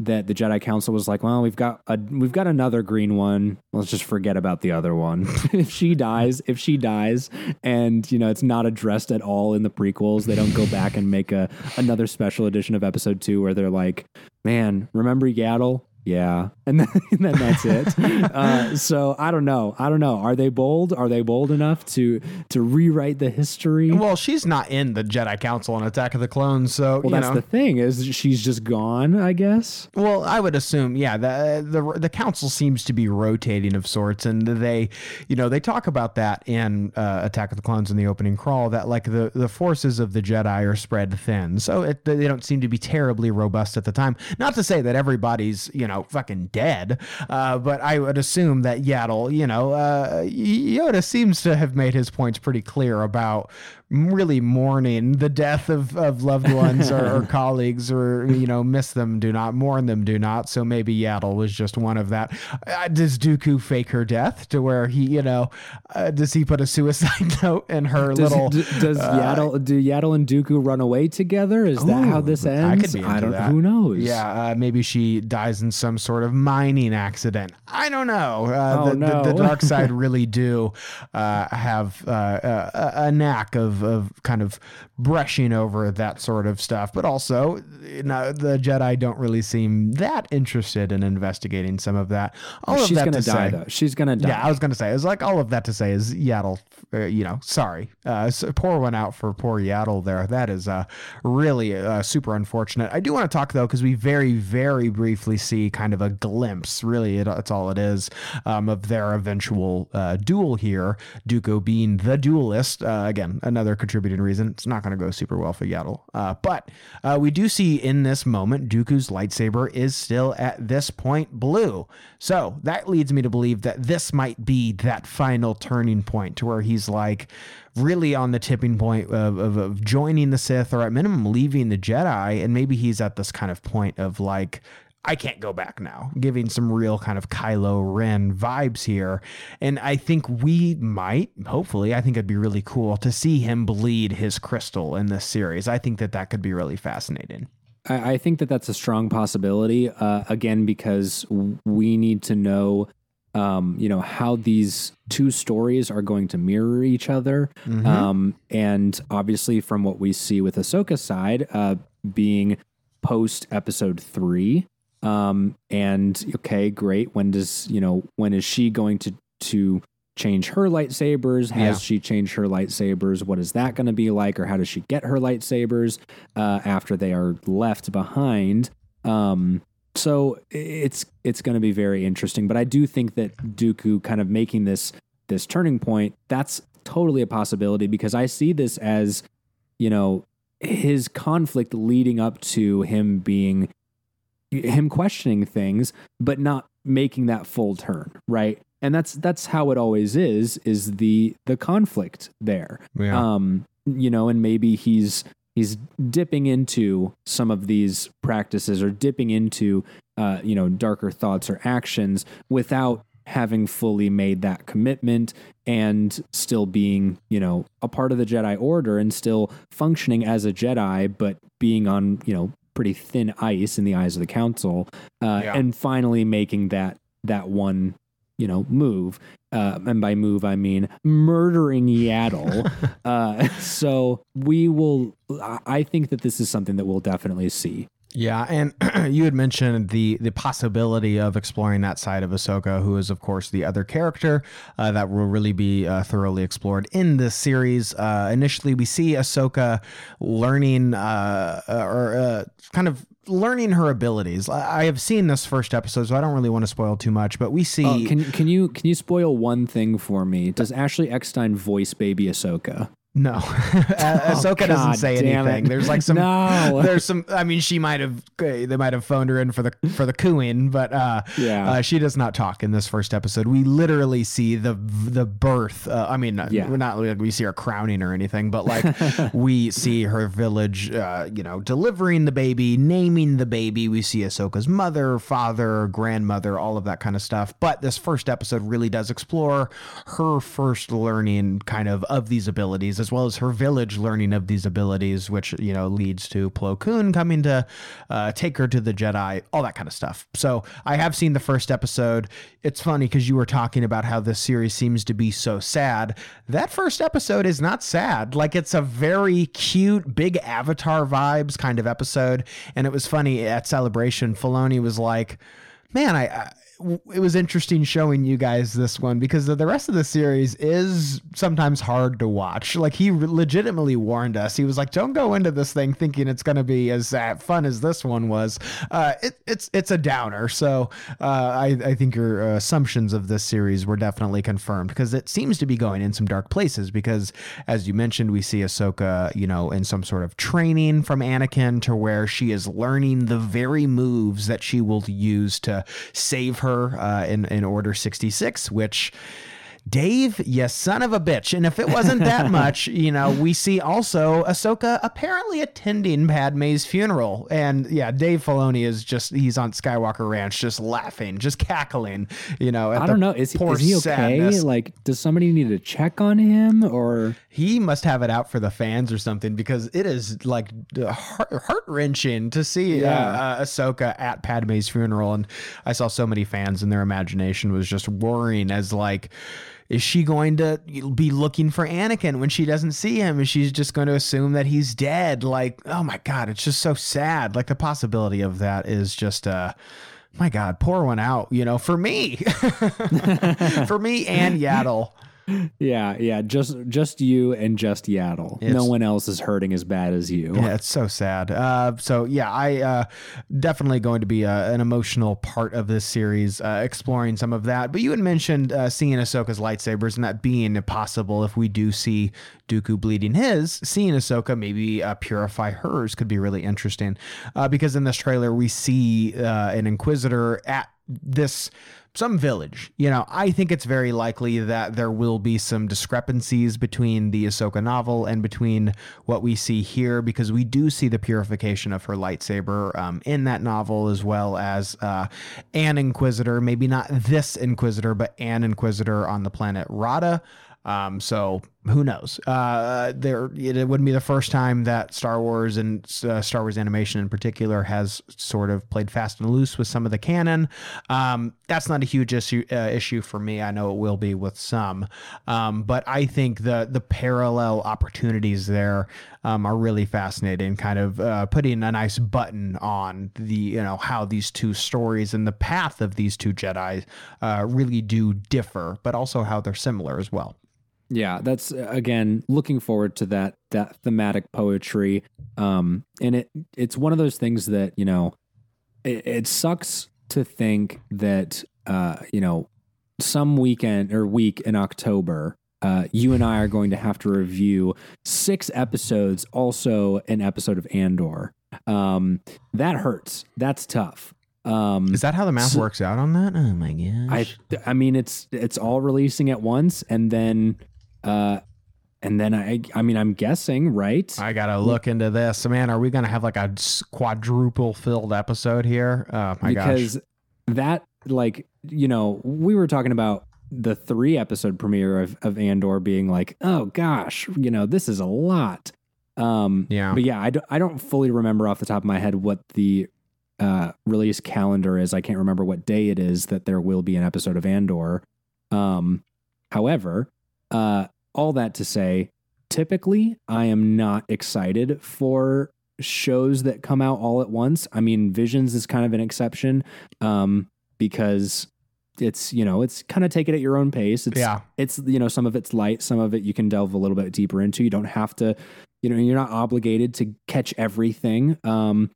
that the Jedi Council was like, well, we've got a we've got another green one. Let's just forget about the other one. <laughs> if she dies, if she dies, and you know it's not addressed at all in the prequels, they don't go back and make a another special edition of Episode Two where they're like, man, remember Yaddle? Yeah, and then, <laughs> and then that's it. uh, so I don't know. I don't know. Are they bold? Are they bold enough to to rewrite the history? Well, she's not in the Jedi Council on Attack of the Clones, so well, you that's know. the thing is she's just gone. I guess. Well, I would assume, yeah, the the the council seems to be rotating of sorts, and they, you know, they talk about that in uh, Attack of the Clones in the opening crawl that like the the forces of the Jedi are spread thin, so it, they don't seem to be terribly robust at the time. Not to say that everybody's you know fucking dead, uh, but I would assume that Yaddle, you know, uh, Yoda seems to have made his points pretty clear about really mourning the death of, of loved ones or, or <laughs> colleagues or you know miss them do not mourn them do not so maybe yaddle was just one of that uh, does dooku fake her death to where he you know uh, does he put a suicide <laughs> note in her Does, little d- does Yaddle do Yaddle and Dooku run away together? Is that how this ends? I into don't. that. Who knows? Yeah, uh, maybe she dies in some sort of mining accident. I don't know. Uh, Oh, the, the, the dark side <laughs> really do uh, have uh, a, a knack of, of kind of brushing over that sort of stuff, but also you know, the Jedi don't really seem that interested in investigating some of that. All of she's that gonna to die say, though. She's gonna die. yeah, I was gonna say it's like all of that to say is Yaddle. Uh, you know, sorry, uh, so pour one out for poor Yaddle there. That is uh, really uh, super unfortunate. I do want to talk though because we very, very briefly see kind of a glimpse. Really, it, it's all it is um, of their eventual uh, duel here. Dooku being the duelist. Uh, again, another contributing reason. It's not going to go super well for Yaddle. Uh, but uh, we do see in this moment Dooku's lightsaber is still at this point blue. So that leads me to believe that this might be that final turning point to where he's like really on the tipping point of, of, of joining the Sith or at minimum leaving the Jedi. And maybe he's at this kind of point of like, I can't go back now, giving some real kind of Kylo Ren vibes here. And I think we might, hopefully, I think it'd be really cool to see him bleed his crystal in this series. I think that that could be really fascinating. I, I think that that's a strong possibility. Uh, again, because we need to know, um, you know, how these two stories are going to mirror each other. Mm-hmm. Um, and obviously, from what we see with Ahsoka's side, uh, being post episode three. Um, and okay, great. When does you know when is she going to to change her lightsabers? Has Yeah. she changed her lightsabers? What is that going to be like, or how does she get her lightsabers uh, after they are left behind? Um, so it's it's going to be very interesting. But I do think that Dooku kind of making this this turning point that's totally a possibility because I see this as you know his conflict leading up to him being him questioning things but not making that full turn right and that's that's how it always is is the the conflict there Yeah. um you know and maybe he's he's dipping into some of these practices or dipping into uh you know darker thoughts or actions without having fully made that commitment and still being you know a part of the jedi order and still functioning as a jedi but being on you know pretty thin ice in the eyes of the council uh, Yeah. and finally making that that one you know move. Uh, and by move i mean murdering yaddle. <laughs> Uh, so we will I- i think that this is something that we'll definitely see Yeah, and <clears throat> you had mentioned the the possibility of exploring that side of Ahsoka, who is of course the other character uh, that will really be uh, thoroughly explored in this series. Uh, initially, we see Ahsoka learning uh, or uh, kind of learning her abilities. I I have seen this first episode, so I don't really want to spoil too much. But we see. Oh, can can you can you spoil one thing for me? Does Ashley Eckstein voice baby Ahsoka? No, uh, <laughs> Ahsoka doesn't Oh, say anything. it. There's like some. No. <laughs> There's some. I mean, she might have. They might have phoned her in for the for the cooing, but uh, Yeah. uh, she does not talk in this first episode. We literally see the the birth. Uh, I mean, Yeah. we're not like we see her crowning or anything, but like <laughs> we see her village. Uh, you know, delivering the baby, naming the baby. We see Ahsoka's mother, father, grandmother, all of that kind of stuff. But this first episode really does explore her first learning, kind of, of these abilities, as well as her village learning of these abilities, which you know leads to Plo Koon coming to uh, take her to the Jedi, all that kind of stuff. So I have seen the first episode. It's funny because you were talking about how this series seems to be so sad. That first episode is not sad. Like it's a very cute, big Avatar vibes kind of episode. And it was funny at Celebration, Filoni was like man, I, I it was interesting showing you guys this one because the rest of the series is sometimes hard to watch. Like he legitimately warned us. He was like, "Don't go into this thing thinking it's going to be as uh, fun as this one was." Uh, it, it's it's a downer. So uh, I I think your assumptions of this series were definitely confirmed because it seems to be going in some dark places. Because as you mentioned, we see Ahsoka, you know, in some sort of training from Anakin to where she is learning the very moves that she will use to save her her uh, in in Order sixty six, which. Dave, you son of a bitch. And if it wasn't that <laughs> much, you know, we see also Ahsoka apparently attending Padme's funeral. And yeah, Dave Filoni is just, he's on Skywalker Ranch just laughing, just cackling, you know. I don't know. Is, is he okay? Sadness. Like, does somebody need to check on him or? He must have it out for the fans or something because it is like heart wrenching to see uh, yeah. uh, Ahsoka at Padme's funeral. And I saw so many fans and their imagination was just roaring as like, is she going to be looking for Anakin when she doesn't see him? Is she just going to assume that he's dead? Like, oh my God, it's just so sad. Like the possibility of that is just, uh, my God, pour one out, you know, for me, <laughs> for me and Yaddle yeah, yeah, just just you and just Yaddle. It's, no one else is hurting as bad as you. Yeah, it's so sad. Uh, so yeah, I uh, definitely going to be a, uh, an emotional part of this series, uh, exploring some of that. But you had mentioned uh, seeing Ahsoka's lightsabers and that being possible if we do see Dooku bleeding his, seeing Ahsoka maybe uh, purify hers could be really interesting. because in this trailer we see an Inquisitor at this some village. You know, I think it's very likely that there will be some discrepancies between the Ahsoka novel and between what we see here because we do see the purification of her lightsaber um, in that novel as well as uh, an Inquisitor, maybe not this Inquisitor, but an Inquisitor on the planet Raada. Um, so who knows? Uh, there, it wouldn't be the first time that Star Wars and uh, Star Wars animation in particular has sort of played fast and loose with some of the canon. Um, that's not a huge issue uh, issue for me. I know it will be with some, um, but I think the the parallel opportunities there um, are really fascinating. Kind of uh, putting a nice button on the you know how these two stories and the path of these two Jedi uh, really do differ, but also how they're similar as well. Yeah, that's again looking forward to that that thematic poetry. Um, and it it's one of those things that you know, it, it sucks to think that uh, you know, some weekend or week in October, uh, you and I are going to have to review six episodes, also an episode of Andor. Um, that hurts. That's tough. Um, Is that how the math so, works out on that? Oh my gosh! I I mean it's it's all releasing at once, and then uh, and then I, I mean, I'm guessing, right? I gotta look into this, man. Are we gonna have like a quadruple filled episode here? Oh my because gosh! that, like, you know, we were talking about the three episode premiere of, of Andor being like, oh gosh, you know, this is a lot. Um, yeah. But yeah, I don't, I don't fully remember off the top of my head what the uh, release calendar is. I can't remember what day it is that there will be an episode of Andor. Um, however, uh, all that to say, typically I am not excited for shows that come out all at once. I mean, Visions is kind of an exception um, because it's you know it's kind of take it at your own pace. It's yeah. it's you know some of it's light, some of it you can delve a little bit deeper into. You don't have to, you know, you're not obligated to catch everything. Um,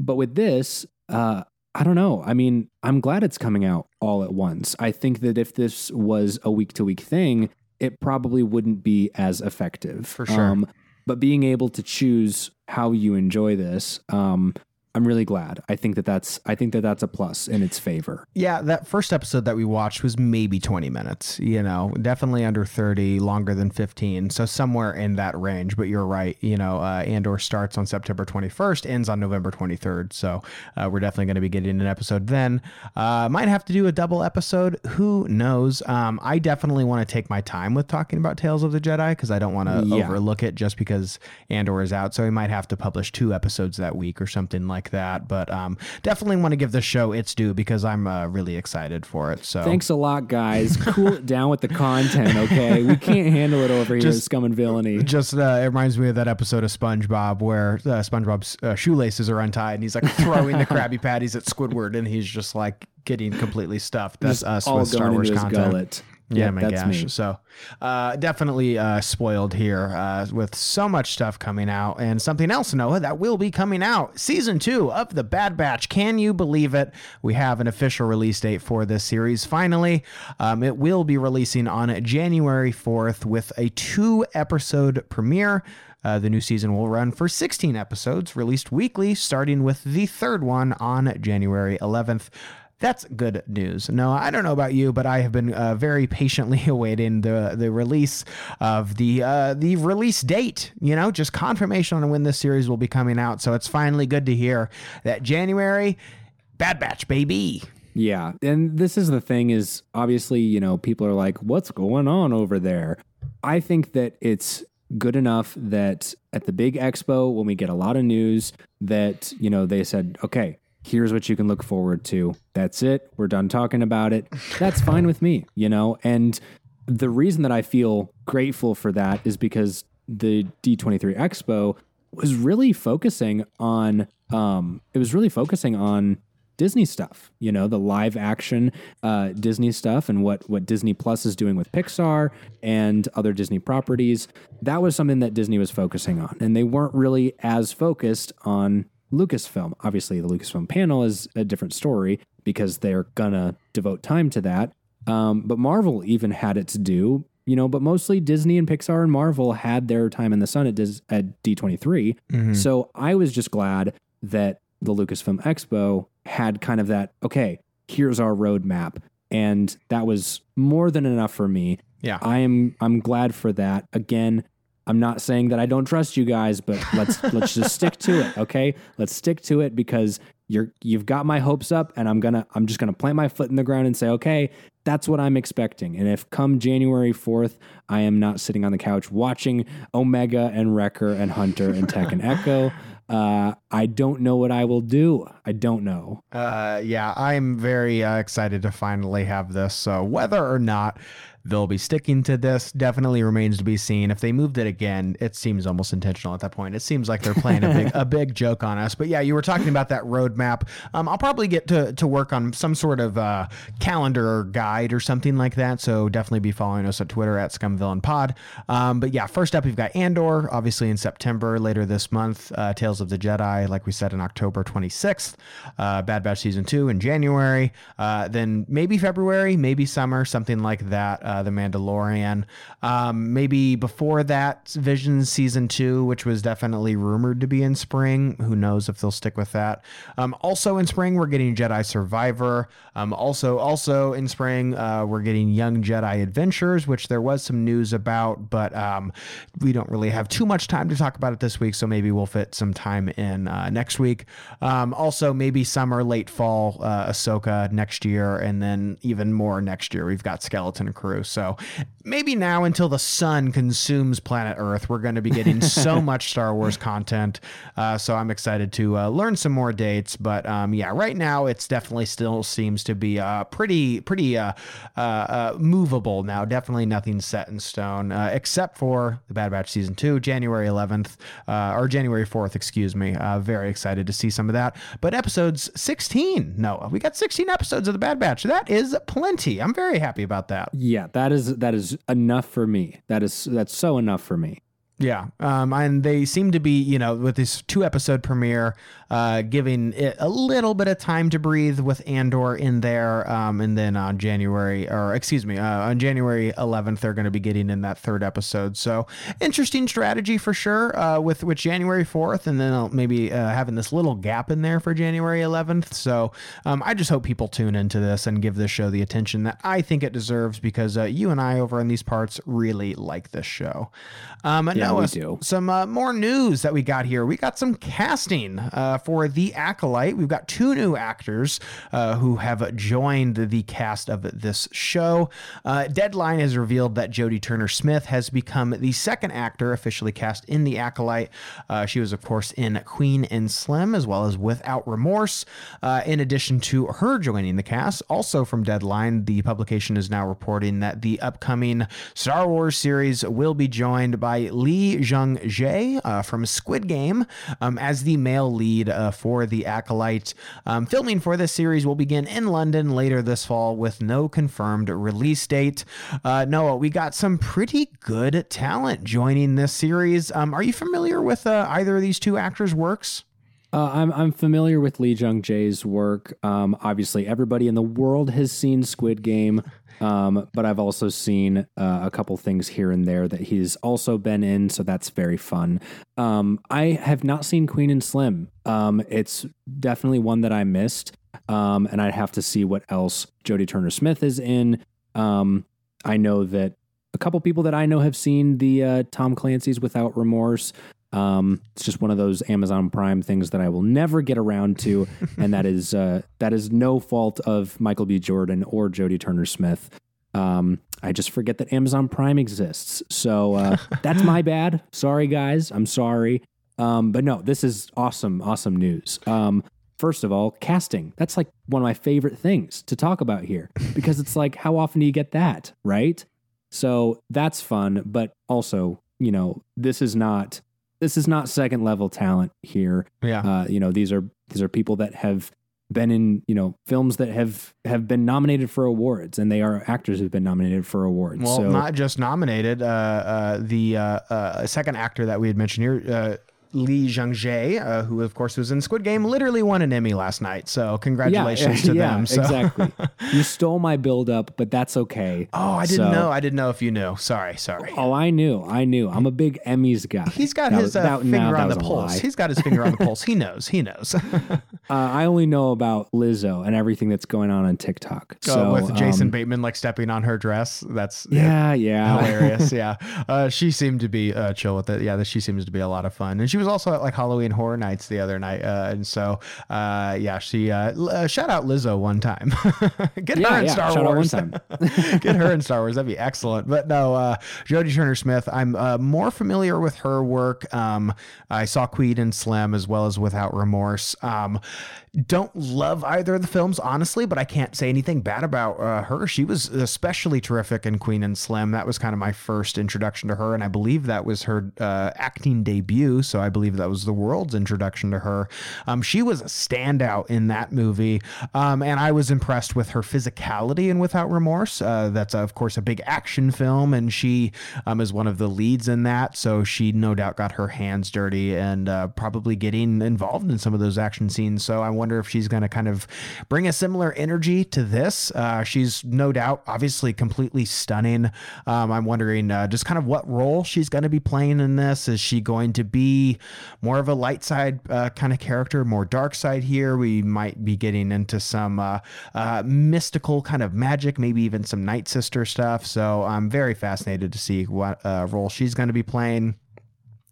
but with this, uh, I don't know. I mean, I'm glad it's coming out all at once. I think that if this was a week to week thing, it probably wouldn't be as effective. For sure. Um, but being able to choose how you enjoy this, um, I'm really glad. I think that that's I think that that's a plus in its favor. Yeah, that first episode that we watched was maybe 20 minutes, you know, definitely under 30, longer than 15, so somewhere in that range, but you're right, you know, uh, Andor starts on September 21st, ends on November 23rd, so uh, we're definitely going to be getting an episode then. Uh, might have to do a double episode, who knows. Um, I definitely want to take my time with talking about Tales of the Jedi because I don't want to yeah. overlook it just because Andor is out, so we might have to publish two episodes that week or something like like that. But um, definitely want to give the show its due because I'm uh, really excited for it. So Thanks a lot, guys. Cool it down with the content, okay? We can't handle it over here Just- at Scum and Villainy. Just uh, it reminds me of that episode of SpongeBob where uh, SpongeBob's uh, shoelaces are untied and he's like throwing the Krabby Patties at Squidward and he's just like getting completely stuffed. That's Just us all with Star Wars content. gullet. Yeah, Yep, my gosh. me. So, uh, definitely uh, spoiled here uh, with so much stuff coming out, and something else, Noah, that will be coming out. Season two of the Bad Batch. Can you believe it? We have an official release date for this series. Finally, um, it will be releasing on January fourth with a two-episode premiere. Uh, the new season will run for 16 episodes, released weekly, starting with the third one on January 11th. That's good news. No, I don't know about you, but I have been uh, very patiently <laughs> awaiting the the release of the uh, the release date. You know, just confirmation on when this series will be coming out. So it's finally good to hear that January, Bad Batch, baby. Yeah. And this is the thing is obviously, you know, people are like, what's going on over there? I think that it's good enough that at the big expo, when we get a lot of news, that, you know, they said, okay, here's what you can look forward to. That's it. We're done talking about it. That's fine with me, you know? And the reason that I feel grateful for that is because the D23 Expo was really focusing on um it was really focusing on Disney stuff, you know, the live action uh, Disney stuff and what what Disney Plus is doing with Pixar and other Disney properties. That was something that Disney was focusing on, and they weren't really as focused on Lucasfilm. Obviously, the Lucasfilm panel is a different story because they're gonna devote time to that. Um, but Marvel even had its due, you know. But mostly Disney and Pixar and Marvel had their time in the sun at, Dis- at D23. So I was just glad that the Lucasfilm Expo had kind of that, okay, here's our roadmap. And that was more than enough for me. Yeah. I am I'm glad for that. Again, I'm not saying that I don't trust you guys, but let's let's just stick to it, okay? Let's stick to it because you're you've got my hopes up and I'm going to I'm just going to plant my foot in the ground and say, "Okay, that's what I'm expecting." And if come January 4th, I am not sitting on the couch watching Omega and Wrecker and Hunter and Tech and Echo, uh, I don't know what I will do. I don't know. Uh, yeah, I'm very uh, excited to finally have this. So whether or not they'll be sticking to this definitely remains to be seen. If they moved it again, it seems almost intentional at that point. It seems like they're playing a big <laughs> a big joke on us. But yeah, you were talking about that roadmap. Um, I'll probably get to to work on some sort of uh, calendar or guide or something like that. So definitely be following us at Twitter at ScumVillainPod. Um, but yeah, first up we've got Andor, obviously in September later this month. Uh, Tales of the Jedi, like we said, in October 26th. Uh, Bad Batch season two in January. Uh, then maybe February, maybe summer, something like that. Uh, the Mandalorian. Um, maybe before that, Vision season two, which was definitely rumored to be in spring. Who knows if they'll stick with that? Um, also in spring, we're getting Jedi Survivor. Um, also, also in spring, uh, we're getting Young Jedi Adventures, which there was some news about, but um, we don't really have too much time to talk about it this week. So maybe we'll fit some time in uh, next week. Um, also, maybe summer, late fall, uh, Ahsoka next year, and then even more next year. We've got Skeleton Crew. So maybe now until the sun consumes planet Earth, we're going to be getting so <laughs> much Star Wars content. Uh, so I'm excited to uh, learn some more dates. But um, yeah, right now it's definitely still seems to be uh, pretty pretty uh, uh, uh, movable now. Definitely nothing set in stone uh, except for the Bad Batch season two, January 11th uh, or January 4th, excuse me. Uh, very excited to see some of that. But episodes 16, Noah, we got 16 episodes of the Bad Batch. That is plenty. I'm very happy about that. Yeah, that is that is enough for me. That is that's so enough for me. Yeah, um, and they seem to be, you know, with this two episode premiere, uh, giving it a little bit of time to breathe with Andor in there, um, and then on January, or excuse me, uh, on January 11th, they're going to be getting in that third episode. So interesting strategy for sure, uh, with with January 4th, and then uh, maybe uh, having this little gap in there for January 11th. So um, I just hope people tune into this and give this show the attention that I think it deserves because uh, you and I over in these parts really like this show. Um, Yeah, we do. some uh, more news that we got here. We got some casting uh, for The Acolyte, we've got two new actors uh, who have joined the cast of this show. Uh, Deadline has revealed that Jodie Turner Smith has become the second actor officially cast in The Acolyte. Uh, she was, of course, in Queen and Slim as well as Without Remorse. In addition to her joining the cast, also from Deadline, the publication is now reporting that the upcoming Star Wars series will be joined by Lee Jung Jae uh, from Squid Game um, as the male lead uh, for The Acolyte. Um, filming for this series will begin in London later this fall with no confirmed release date. Uh, Noah, we got some pretty good talent joining this series. Um, are you familiar with uh, either of these two actors' works? Uh, I'm I'm familiar with Lee Jung Jae's work. Um, obviously, everybody in the world has seen Squid Game, um, but I've also seen uh, a couple things here and there that he's also been in, so that's very fun. Um, I have not seen Queen and Slim. Um, it's definitely one that I missed, um, and I'd have to see what else Jodie Turner Smith is in. Um, I know that a couple people that I know have seen the uh, Tom Clancy's Without Remorse. Um, it's just one of those Amazon Prime things that I will never get around to, <laughs> and that is uh, that is no fault of Michael B. Jordan or Jodie Turner Smith. Um, I just forget that Amazon Prime exists, so uh, <laughs> that's my bad. Sorry, guys. I'm sorry. Um, but no, this is awesome, awesome news. Um, first of all, casting. That's like one of my favorite things to talk about here because it's like, how often do you get that, right? So that's fun, but also, you know, this is not this is not second level talent here. Yeah. Uh, you know, these are these are people that have been in you know films that have have been nominated for awards and they are actors who've been nominated for awards Well, so not just nominated. Uh, uh, the uh, uh, second actor that we had mentioned here, Lee Jung Jae, uh, who of course was in Squid Game, literally won an Emmy last night. So congratulations to <laughs> yeah, them. So. exactly <laughs> you stole my build up but that's okay Oh, I didn't So- know. I didn't know if you knew. Sorry, sorry. oh i knew i knew i'm a big emmys guy He's got That his was- uh, that- finger that on the pulse. He's got his finger on the <laughs> pulse. He knows. He knows. uh, i only know about lizzo and everything that's going on on tiktok so with Jason um, Bateman like stepping on her dress. That's yeah yeah hilarious. yeah, uh, she seemed to be uh, chill with it. Yeah, she seems to be a lot of fun, and she was also at like Halloween Horror Nights the other night. Uh, and so, uh, yeah, she uh, uh, shout out Lizzo one time. <laughs> Get Yeah, her in yeah, Star shout Wars. <laughs> Get her in Star Wars. That'd be excellent. But no, uh, Jodie Turner Smith. I'm uh, more familiar with her work. Um, I saw Queen and Slim as well as Without Remorse. Um, don't love either of the films, honestly, but I can't say anything bad about uh, her. She was especially terrific in Queen and Slim. That was kind of my first introduction to her, and I believe that was her uh, acting debut. So I believe that was the world's introduction to her. Um, she was a standout in that movie, um, and I was impressed with her physicality in Without Remorse. Uh, that's of course a big action film, and she um, is one of the leads in that. So she no doubt got her hands dirty and uh, probably getting involved in some of those action scenes. So I wonder if she's going to kind of bring a similar energy to this. Uh, she's no doubt, obviously, completely stunning. Um, I'm wondering uh, just kind of what role she's going to be playing in this. Is she going to be more of a light side uh, kind of character, more dark side here? We might be getting into some uh, uh, mystical kind of magic, maybe even some Night Sister stuff. So I'm very fascinated to see what uh, role she's going to be playing.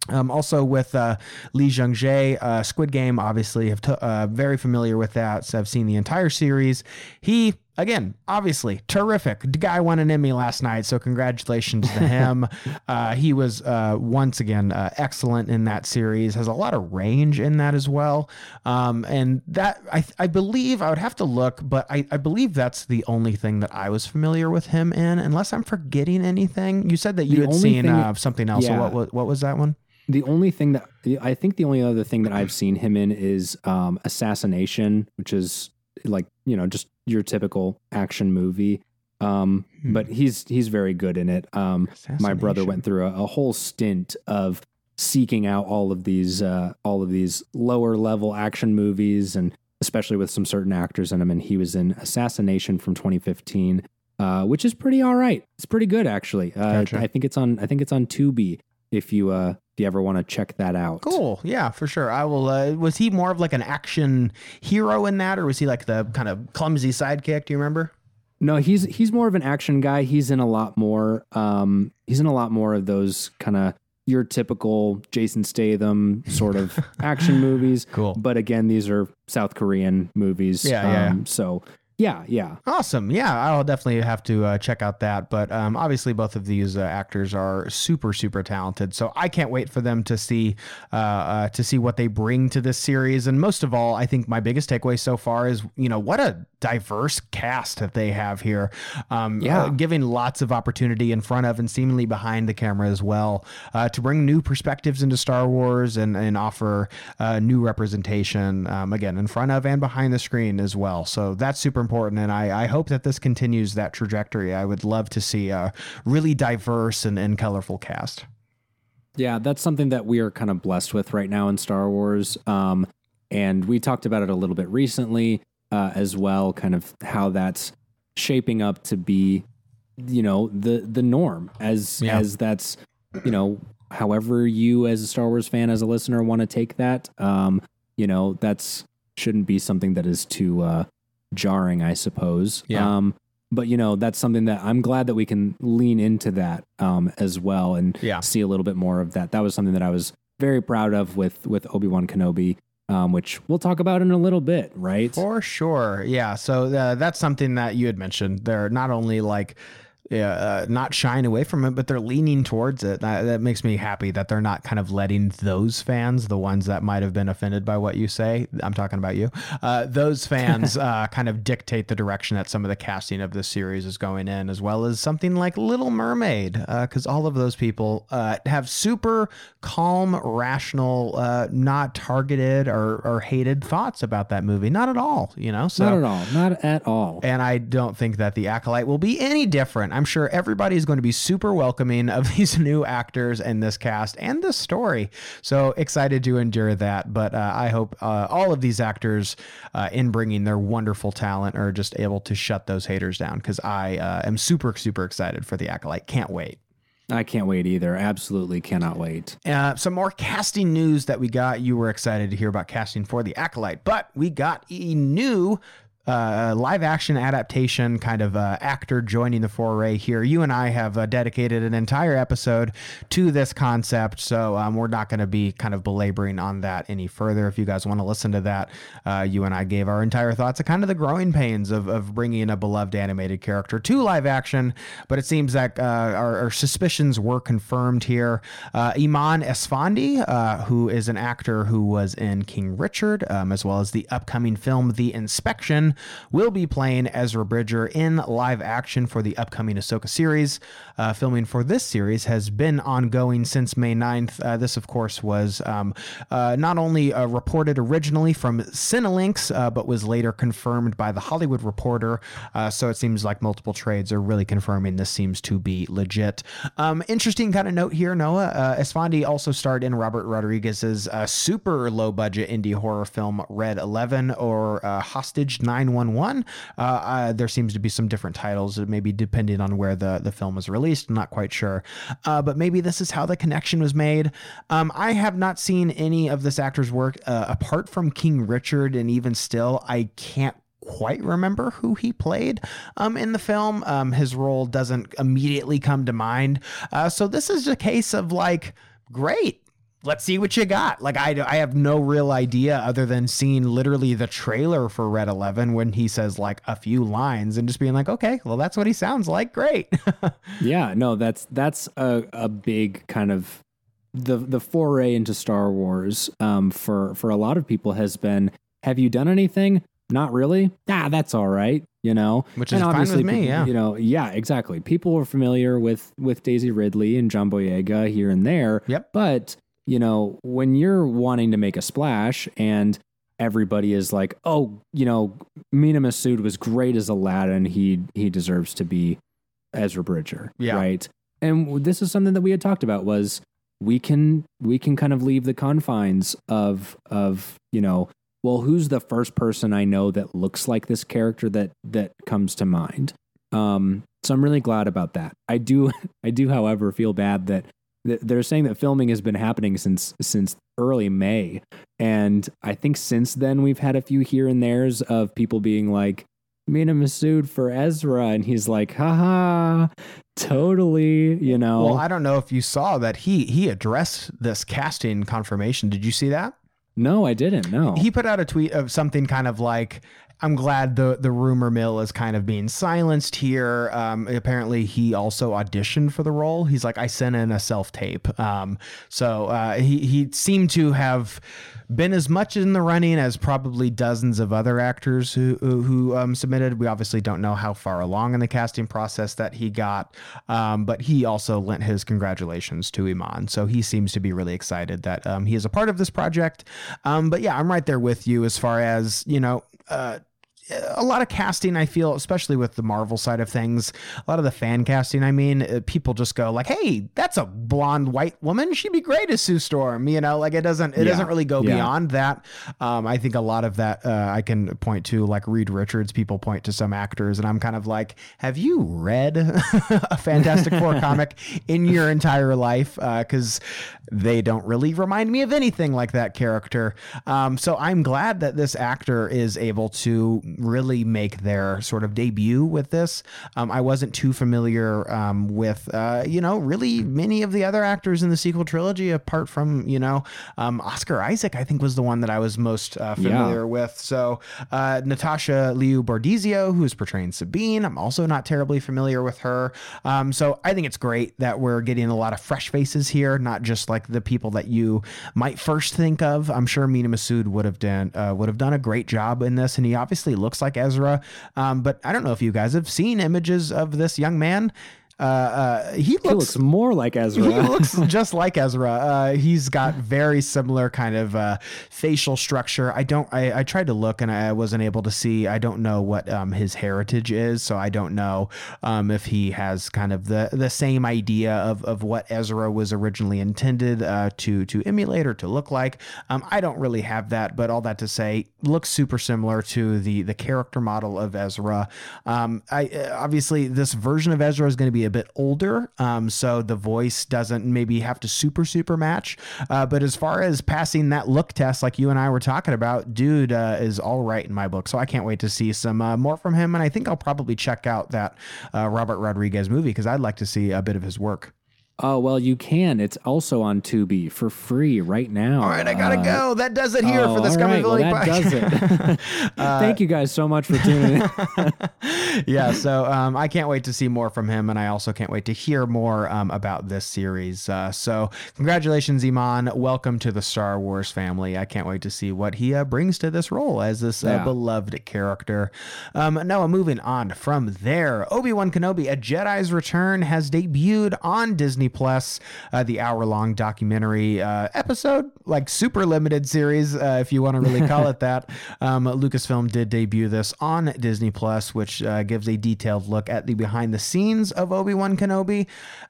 Um, also with uh, Lee Jung Jae, uh, Squid Game, obviously, have t- uh, very familiar with that. So I've seen the entire series. He again, obviously, terrific. The guy won an Emmy last night, so congratulations to <laughs> him. uh, he was uh, once again uh, excellent in that series. Has a lot of range in that as well. Um, and that I, I believe I would have to look, but I, I believe that's the only thing that I was familiar with him in, unless I'm forgetting anything. You said that you The had seen thing- uh, something else. So what, what what was that one? The only thing that I think the only other thing that I've seen him in is um, Assassination, which is like you know just your typical action movie. Um, Hmm. But he's he's very good in it. Um, my brother went through a, a whole stint of seeking out all of these uh, all of these lower level action movies, and especially with some certain actors in them. And he was in Assassination from 2015, uh, which is pretty all right. It's pretty good actually. Uh, Gotcha. I think it's on I think it's on Tubi if you uh, if you ever want to check that out. Cool. Yeah, for sure. I will. Uh, was he more of like an action hero in that, or was he like the kind of clumsy sidekick? Do you remember? No, he's he's more of an action guy. He's in a lot more. Um, he's in a lot more of those kind of your typical Jason Statham sort of <laughs> action movies. Cool. But again, these are South Korean movies. Yeah, yeah, um, So yeah, yeah. Awesome. Yeah, I'll definitely have to uh, check out that. But um, obviously, both of these uh, actors are super, super talented. So I can't wait for them to see uh, uh, to see what they bring to this series. And most of all, I think my biggest takeaway so far is you know what a diverse cast that they have here. Um, Yeah. uh, giving lots of opportunity in front of and seemingly behind the camera as well uh, to bring new perspectives into Star Wars and and offer uh, new representation um, again in front of and behind the screen as well. So that's super important, and I, I hope that this continues that trajectory. I would love to see a really diverse and, and colorful cast. Yeah, that's something that we are kind of blessed with right now in Star Wars. Um, and we talked about it a little bit recently uh, as well, kind of how that's shaping up to be, you know, the the norm as Yeah. as that's, you know, however you as a Star Wars fan as a listener want to take that. Um, you know, that's shouldn't be something that is too uh, jarring, I suppose. Yeah. Um, but you know, that's something that I'm glad that we can lean into that um, as well and Yeah. see a little bit more of that. That was something that I was very proud of with with Obi Wan Kenobi, um, which we'll talk about in a little bit, right? For sure. Yeah. So uh, that's something that you had mentioned. They're not only like, uh, not shying away from it, but they're leaning towards it. That, that makes me happy that they're not kind of letting those fans, the ones that might have been offended by what you say, I'm talking about you, uh, those fans <laughs> uh, kind of dictate the direction that some of the casting of this series is going in, as well as something like Little Mermaid, because all of those people uh, have super calm, rational, uh, not targeted or, or hated thoughts about that movie. Not at all, you know? So not at all. Not at all. and I don't think that the Acolyte will be any different. I'm sure everybody is going to be super welcoming of <laughs> these new actors and this cast and this story. So excited to endure that. But uh, I hope uh, all of these actors, uh, in bringing their wonderful talent, are just able to shut those haters down because I uh, am super, super excited for the Acolyte. Can't wait. I can't wait either. Absolutely cannot wait. Uh, some more casting news that we got. You were excited to hear about casting for the Acolyte, but we got a new uh, live action adaptation kind of uh, actor joining the foray here. You and I have uh, dedicated an entire episode to this concept, so um, we're not going to be kind of belaboring on that any further. If you guys want to listen to that, uh, you and I gave our entire thoughts of kind of the growing pains of, of bringing a beloved animated character to live action, but it seems that uh, our, our suspicions were confirmed here. Eman Esfandi, who is an actor who was in King Richard, um, as well as the upcoming film The Inspection, will be playing Ezra Bridger in live action for the upcoming Ahsoka series. Uh, filming for this series has been ongoing since May 9th. Uh, this, of course, was um, uh, not only uh, reported originally from Cinelinx, uh, but was later confirmed by The Hollywood Reporter. So it seems like multiple trades are really confirming this seems to be legit. Um, interesting kind of note here, Noah. Uh, Esfandi also starred in Robert Rodriguez's super low budget indie horror film Red 11 or Hostage 911. Uh, uh, there seems to be some different titles, maybe depending on where the, the film was released. I'm not quite sure. Uh, but maybe this is how the connection was made. Um, I have not seen any of this actor's work uh, apart from King Richard, and even still, I can't quite remember who he played um, in the film. Um, his role doesn't immediately come to mind. Uh, so this is a case of like, great. Let's see what you got. Like I, I have no real idea other than seeing literally the trailer for Red Eleven when he says like a few lines and just being like, okay, well that's what he sounds like. Great. <laughs> Yeah, no, that's that's a, a big kind of the the foray into Star Wars um, for for a lot of people has been. Have you done anything? Not really. Ah, that's all right. You know, Which is fine with me, yeah. You know, yeah, exactly. People are familiar with with Daisy Ridley and John Boyega here and there. Yep. But you know, when you're wanting to make a splash and everybody is like, "Oh, you know, Mena Massoud was great as Aladdin. He he deserves to be Ezra Bridger." Yeah. Right. And this is something that we had talked about was we can we can kind of leave the confines of of you know well who's the first person i know that looks like this character that that comes to mind um so i'm really glad about that i do <laughs> i do however feel bad that that they're saying that filming has been happening since since early may and i think since then we've had a few here and there's of people being like Mena Massoud for Ezra, and he's like, haha, totally, you know. Well, I don't know if you saw that he he addressed this casting confirmation. Did you see that? no, I didn't. No. He put out a tweet of something kind of like, I'm glad the the rumor mill is kind of being silenced here. Um, apparently, he also auditioned for the role. He's like, I sent in a self tape. Um, so uh, he he seemed to have been as much in the running as probably dozens of other actors who who, who um, submitted. We obviously don't know how far along in the casting process that he got, um, but he also lent his congratulations to Eman. So he seems to be really excited that um, he is a part of this project. Um, but yeah, I'm right there with you as far as you know. Uh, a lot of casting i feel especially with the marvel side of things a lot of the fan casting i mean uh, people just go like hey that's a blonde white woman she'd be great as sue storm you know like it doesn't it Yeah. doesn't really go Yeah. beyond that um, i think a lot of that uh, i can point to like reed richards people point to some actors and i'm kind of like have you read <laughs> a fantastic four <laughs> comic in your entire life because they don't really remind me of anything like that character um, so i'm glad that this actor is able to really make their sort of debut with this. Um, i wasn't too familiar um, with uh, you know really many of the other actors in the sequel trilogy apart from you know um, oscar isaac i think was the one that i was most uh, Yeah. familiar with. So uh, natasha liu bordizzo who's portraying sabine i'm also not terribly familiar with her. Um, so i think it's great that we're getting a lot of fresh faces here not just like the people that you might first think of. I'm sure mena massoud would have done uh, would have done a great job in this and he obviously looks like ezra. Um, but i don't know if you guys have seen images of this young man uh, uh, he he looks looks more like Ezra. he looks <laughs> just like Ezra. Uh, he's got very similar kind of uh, facial structure. I don't. I, I tried to look and I wasn't able to see. I don't know what um, his heritage is, so I don't know um, if he has kind of the the same idea of, of what Ezra was originally intended uh, to to emulate or to look like. Um, I don't really have that, but all that to say, looks super similar to the the character model of Ezra. Um, I uh, obviously this version of Ezra is going to be a bit older, um, so the voice doesn't maybe have to super super match. Uh, but as far as passing that look test, like you and I were talking about, dude uh, is all right in my book. So I can't wait to see some uh, more from him, and I think I'll probably check out that uh, Robert Rodriguez movie because I'd like to see a bit of his work. Oh well, you can. It's also on Tubi for free right now. All right, I gotta Uh, go. That does it here oh, for the all Scum right, well, that does it. <laughs> <laughs> Thank you guys so much for tuning in. <laughs> yeah, so um, I can't wait to see more from him, and I also can't wait to hear more um, about this series. Uh, so, congratulations, Eman. Welcome to the Star Wars family. I can't wait to see what he uh, brings to this role as this uh, Yeah. beloved character. Um, Noah, moving on from there, Obi Wan Kenobi: A Jedi's Return has debuted on Disney Plus. Uh, the hour-long documentary uh, episode, like super limited series, uh, if you want to really <laughs> call it that. Um, Lucasfilm did debut this on Disney Plus, which uh, gives a detailed look at the behind the scenes of Obi Wan Kenobi.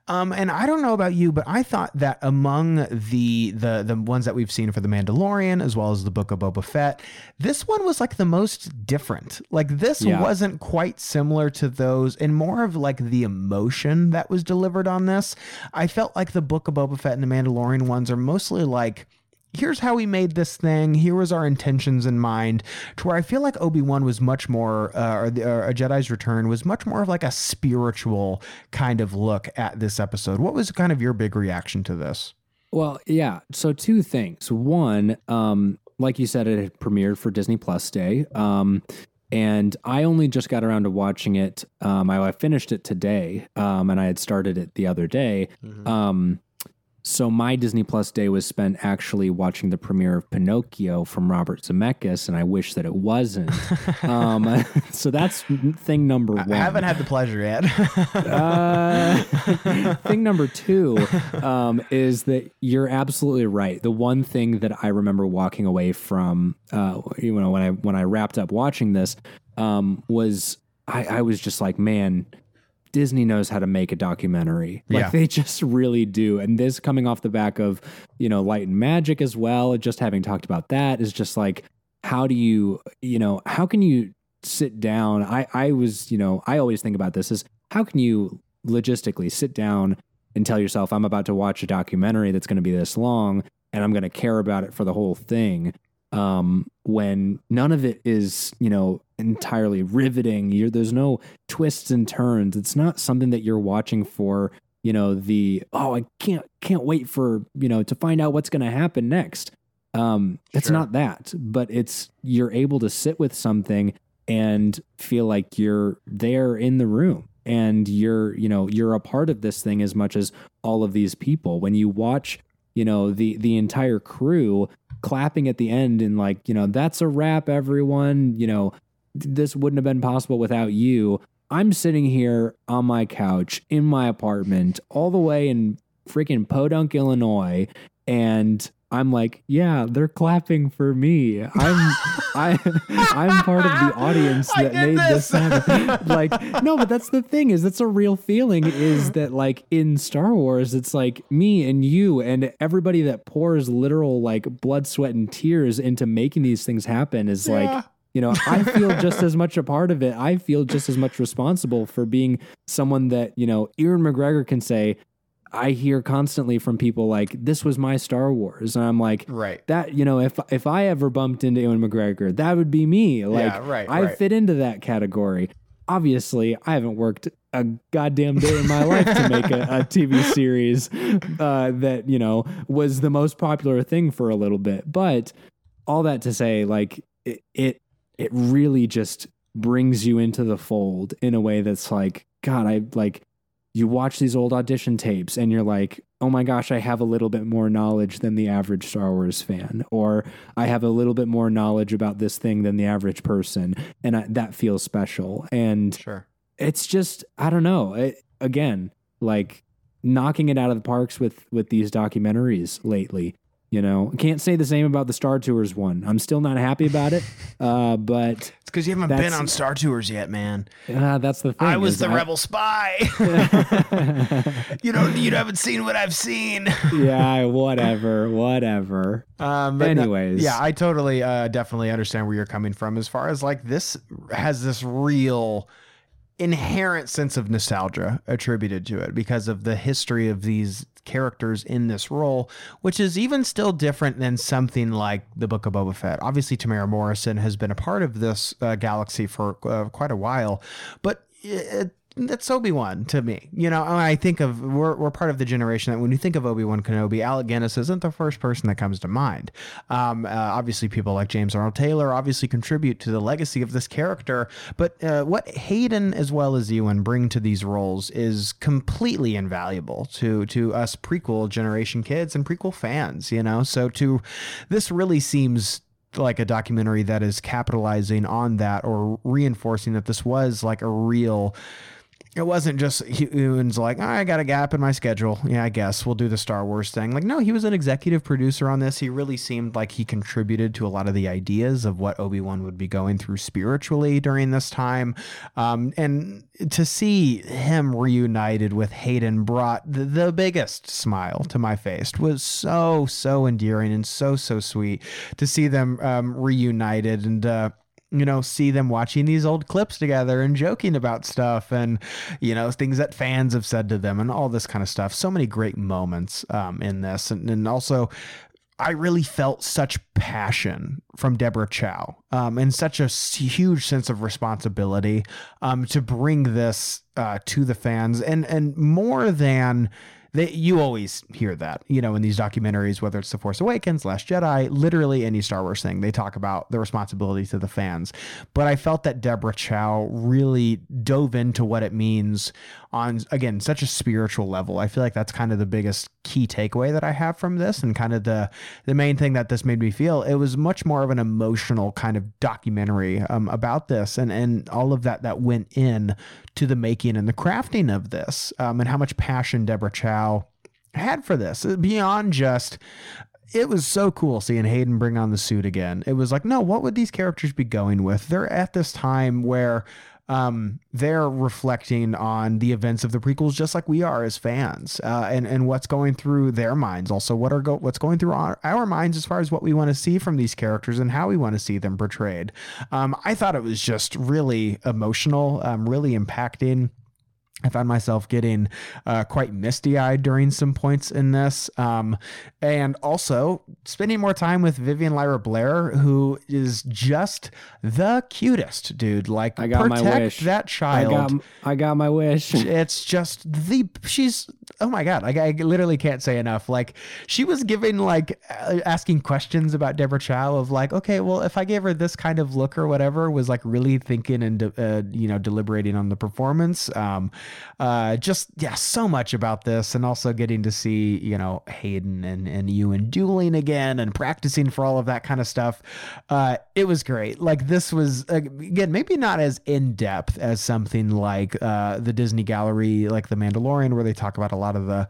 Um, and I don't know about you, but I thought that among the the the ones that we've seen for the Mandalorian as well as the Book of Boba Fett, this one was like the most different. Like this Yeah. wasn't quite similar to those, and more of like the emotion that was delivered on this. I felt like the Book of Boba Fett and the Mandalorian ones are mostly like here's how we made this thing. Here was our intentions in mind. To where I feel like Obi Wan was much more, uh, or, the, or a Jedi's Return was much more of like a spiritual kind of look at this episode. What was kind of your big reaction to this? Well, yeah. So two things. One, um, like you said, it had premiered for Disney Plus Day. Um, and I only just got around to watching it. Um, I, I finished it today, um, and I had started it the other day. Um, so my Disney Plus day was spent actually watching the premiere of Pinocchio from Robert Zemeckis, and I wish that it wasn't. <laughs> um, <laughs> so that's thing number one. I haven't had the pleasure yet. Uh, <laughs> thing number two um, is that you're absolutely right. The one thing that I remember walking away from, uh, you know, when I when I wrapped up watching this, um, was I, I was just like, man, Disney knows how to make a documentary. Like Yeah. they just really do. And this coming off the back of, you know, Light and Magic as well, just having talked about that is just like, how do you, you know, how can you sit down? I, I was, you know, I always think about this is how can you logistically sit down and tell yourself, I'm about to watch a documentary that's going to be this long and I'm going to care about it for the whole thing. Um, when none of it is, you know, entirely riveting. You're, there's no twists and turns. It's not something that you're watching for, you know, the oh, I can't can't wait for you know to find out what's going to happen next. Um, it's Sure. not that, but it's you're able to sit with something and feel like you're there in the room and you're you know you're a part of this thing as much as all of these people when you watch you know the the entire crew clapping at the end and like you know that's a wrap everyone. You know this wouldn't have been possible without you. I'm sitting here on my couch in my apartment all the way in freaking podunk illinois and i'm like yeah they're clapping for me i'm i i'm part of the <laughs> audience that made this. this happen <laughs> like no but that's the thing is that's a real feeling is that like in star wars it's like me and you and everybody that pours literal like blood sweat and tears into making these things happen is Yeah. like you know i feel <laughs> just as much a part of it i feel just as much responsible for being someone that you know ewan mcgregor can say i hear constantly from people like this was my star wars and i'm like Right. that you know if if i ever bumped into ewan mcgregor that would be me like Yeah, right, i right. fit into that category obviously i haven't worked a goddamn day in my life to make a, a <laughs> tv series uh, that you know was the most popular thing for a little bit but all that to say like it it, it really just brings you into the fold in a way that's like god i like you watch these old audition tapes and you're like, oh my gosh, I have a little bit more knowledge than the average Star Wars fan, or I have a little bit more knowledge about this thing than the average person. And I, that feels special. And Sure. it's just, I don't know. It, again, like knocking it out of the parks with, with these documentaries lately. You know, can't say the same about the Star Tours one. I'm still not happy about it, <laughs> uh, but It's because you haven't been on Star Tours yet, man. uh, that's the thing. I was the I- rebel spy. <laughs> <laughs> you don't. You haven't seen what I've seen. yeah, whatever, whatever. Um, but no- Anyways. yeah, I totally, uh, definitely understand where you're coming from. As far as like this has this real inherent sense of nostalgia attributed to it because of the history of these characters in this role, which is even still different than something like the Book of Boba Fett. Obviously, Temuera Morrison has been a part of this uh, galaxy for uh, quite a while, but it, that's Obi Wan to me. You know, I think of we're, we're part of the generation that when you think of Obi Wan Kenobi, Alec Guinness isn't the first person that comes to mind. Um, uh, obviously, people like James Arnold Taylor obviously contribute to the legacy of this character, but uh, what Hayden as well as Ewan bring to these roles is completely invaluable to to us prequel generation kids and prequel fans. You know, so to this really seems like a documentary that is capitalizing on that or reinforcing that this was like a real it wasn't just Ewan's like, "Oh, I got a gap in my schedule. Yeah, I guess we'll do the Star Wars thing. Like, no, he was an executive producer on this. He really seemed like he contributed to a lot of the ideas of what Obi Wan would be going through spiritually during this time. Um, and to see him reunited with Hayden brought the, the biggest smile to my face. it Was so so endearing and so so sweet to see them um, reunited and. Uh, you know, see them watching these old clips together and joking about stuff and, you know, things that fans have said to them and all this kind of stuff. So many great moments um, in this. And, and also, I really felt such passion from Deborah Chow um, and such a huge sense of responsibility um, to bring this uh, to the fans and, and more than they, you always hear that, you know, in these documentaries, whether it's The Force Awakens, Last Jedi, literally any Star Wars thing, they talk about the responsibility to the fans. But I felt that Deborah Chow really dove into what it means on, again, such a spiritual level. I feel like that's kind of the biggest key takeaway that I have from this and kind of the, the main thing that this made me feel. It was much more of an emotional kind of documentary um, about this and, and all of that that went in to the making and the crafting of this um, and how much passion Deborah Chow had for this beyond just it was so cool seeing Hayden bring on the suit again. It was like, no, what would these characters be going with? They're at this time where um, they're reflecting on the events of the prequels, just like we are as fans, uh, and and what's going through their minds. Also, what are go- what's going through our, our minds as far as what we want to see from these characters and how we want to see them portrayed. Um, I thought it was just really emotional, um, really impacting I found myself getting uh, quite misty eyed during some points in this. Um, and also spending more time with Vivian Lyra Blair, who is just the cutest, dude. Like, I got my protect wish. that I child. got I got my wish. <laughs> it's just the she's oh my god like i literally can't say enough. Like she was giving like uh, asking questions about deborah chow of like okay well if i gave her this kind of look or whatever was like really thinking and uh, you know deliberating on the performance. Um uh just yeah so much about this and also getting to see you know hayden and and ewan dueling again and practicing for all of that kind of stuff. Uh it was great. Like this was again maybe not as in-depth as something like uh the disney gallery like the mandalorian where they talk about a lot of the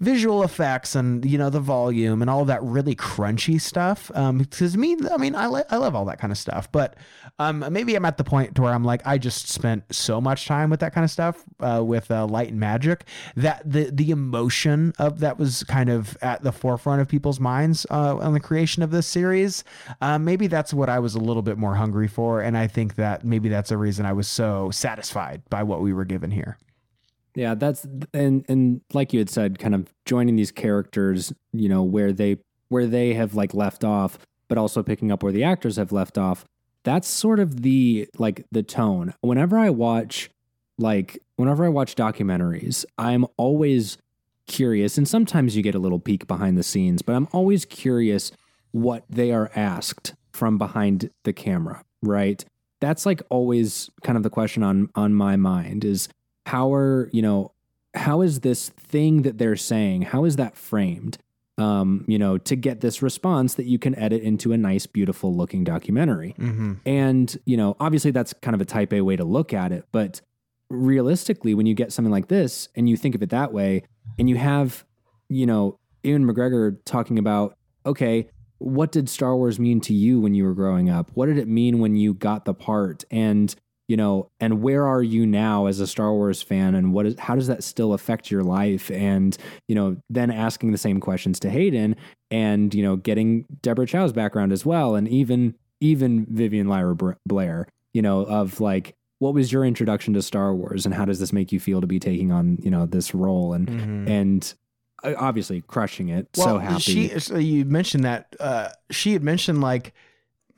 visual effects and you know the volume and all that really crunchy stuff. Um because me i mean i, li- I love all that kind of stuff but um maybe i'm at the point to where i'm like i just spent so much time with that kind of stuff uh, with uh, light and magic that the the emotion of that was kind of at the forefront of people's minds uh, on the creation of this series. Uh, maybe that's what i was a little bit more hungry for and i think that maybe that's a reason i was so satisfied by what we were given here Yeah, that's and and like you had said, kind of joining these characters, you know, where they where they have like left off, but also picking up where the actors have left off. That's sort of the like the tone. Whenever I watch like whenever I watch documentaries, I'm always curious and sometimes you get a little peek behind the scenes, but I'm always curious what they are asked from behind the camera, right? That's like always kind of the question on on my mind is how are you know how is this thing that they're saying how is that framed um you know to get this response that you can edit into a nice beautiful looking documentary? Mm-hmm. and you know obviously that's kind of a type a way to look at it but realistically when you get something like this and you think of it that way and you have you know Ewan McGregor talking about okay what did Star Wars mean to you when you were growing up? What did it mean when you got the part? And you know and where are you now as a Star Wars fan and what is how does that still affect your life? And you know then asking the same questions to Hayden and you know getting Deborah Chow's background as well and even even Vivian Lyra Blair you know of like what was your introduction to Star Wars and how does this make you feel to be taking on you know this role? And Mhm. and uh, obviously crushing it so happy. She, so you mentioned that uh, she had mentioned like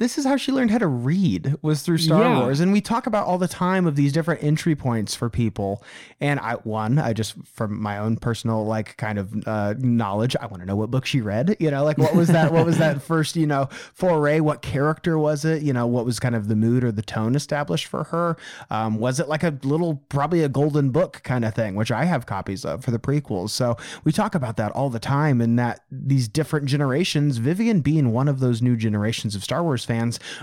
this is how she learned how to read was through Star Yeah. Wars, and we talk about all the time of these different entry points for people. And I one, I just from my own personal like kind of uh, knowledge, I want to know what book she read. You know, like what was that? what was that <laughs> first? You know, foray? What character was it? You know, what was kind of the mood or the tone established for her? Um, was it like a little, probably a golden book kind of thing, which I have copies of for the prequels. So we talk about that all the time, and that these different generations, Vivian being one of those new generations of Star Wars fans,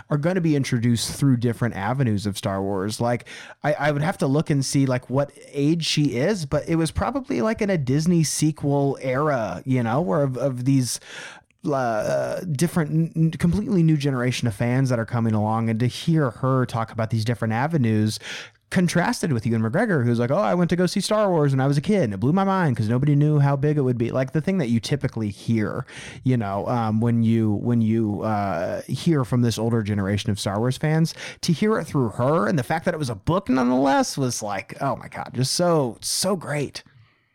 are going to be introduced through different avenues of Star Wars. Like I, I would have to look and see like what age she is, but it was probably like in a Disney sequel era, you know, where of, of these uh, different, n- completely new generation of fans that are coming along, and to hear her talk about these different avenues. Contrasted with Ewan McGregor, who's like, "Oh, I went to go see Star Wars when I was a kid, and it blew my mind because nobody knew how big it would be." Like the thing that you typically hear, you know, um, when you when you uh, hear from this older generation of Star Wars fans, to hear it through her, and the fact that it was a book nonetheless was like, oh my god, just so so great.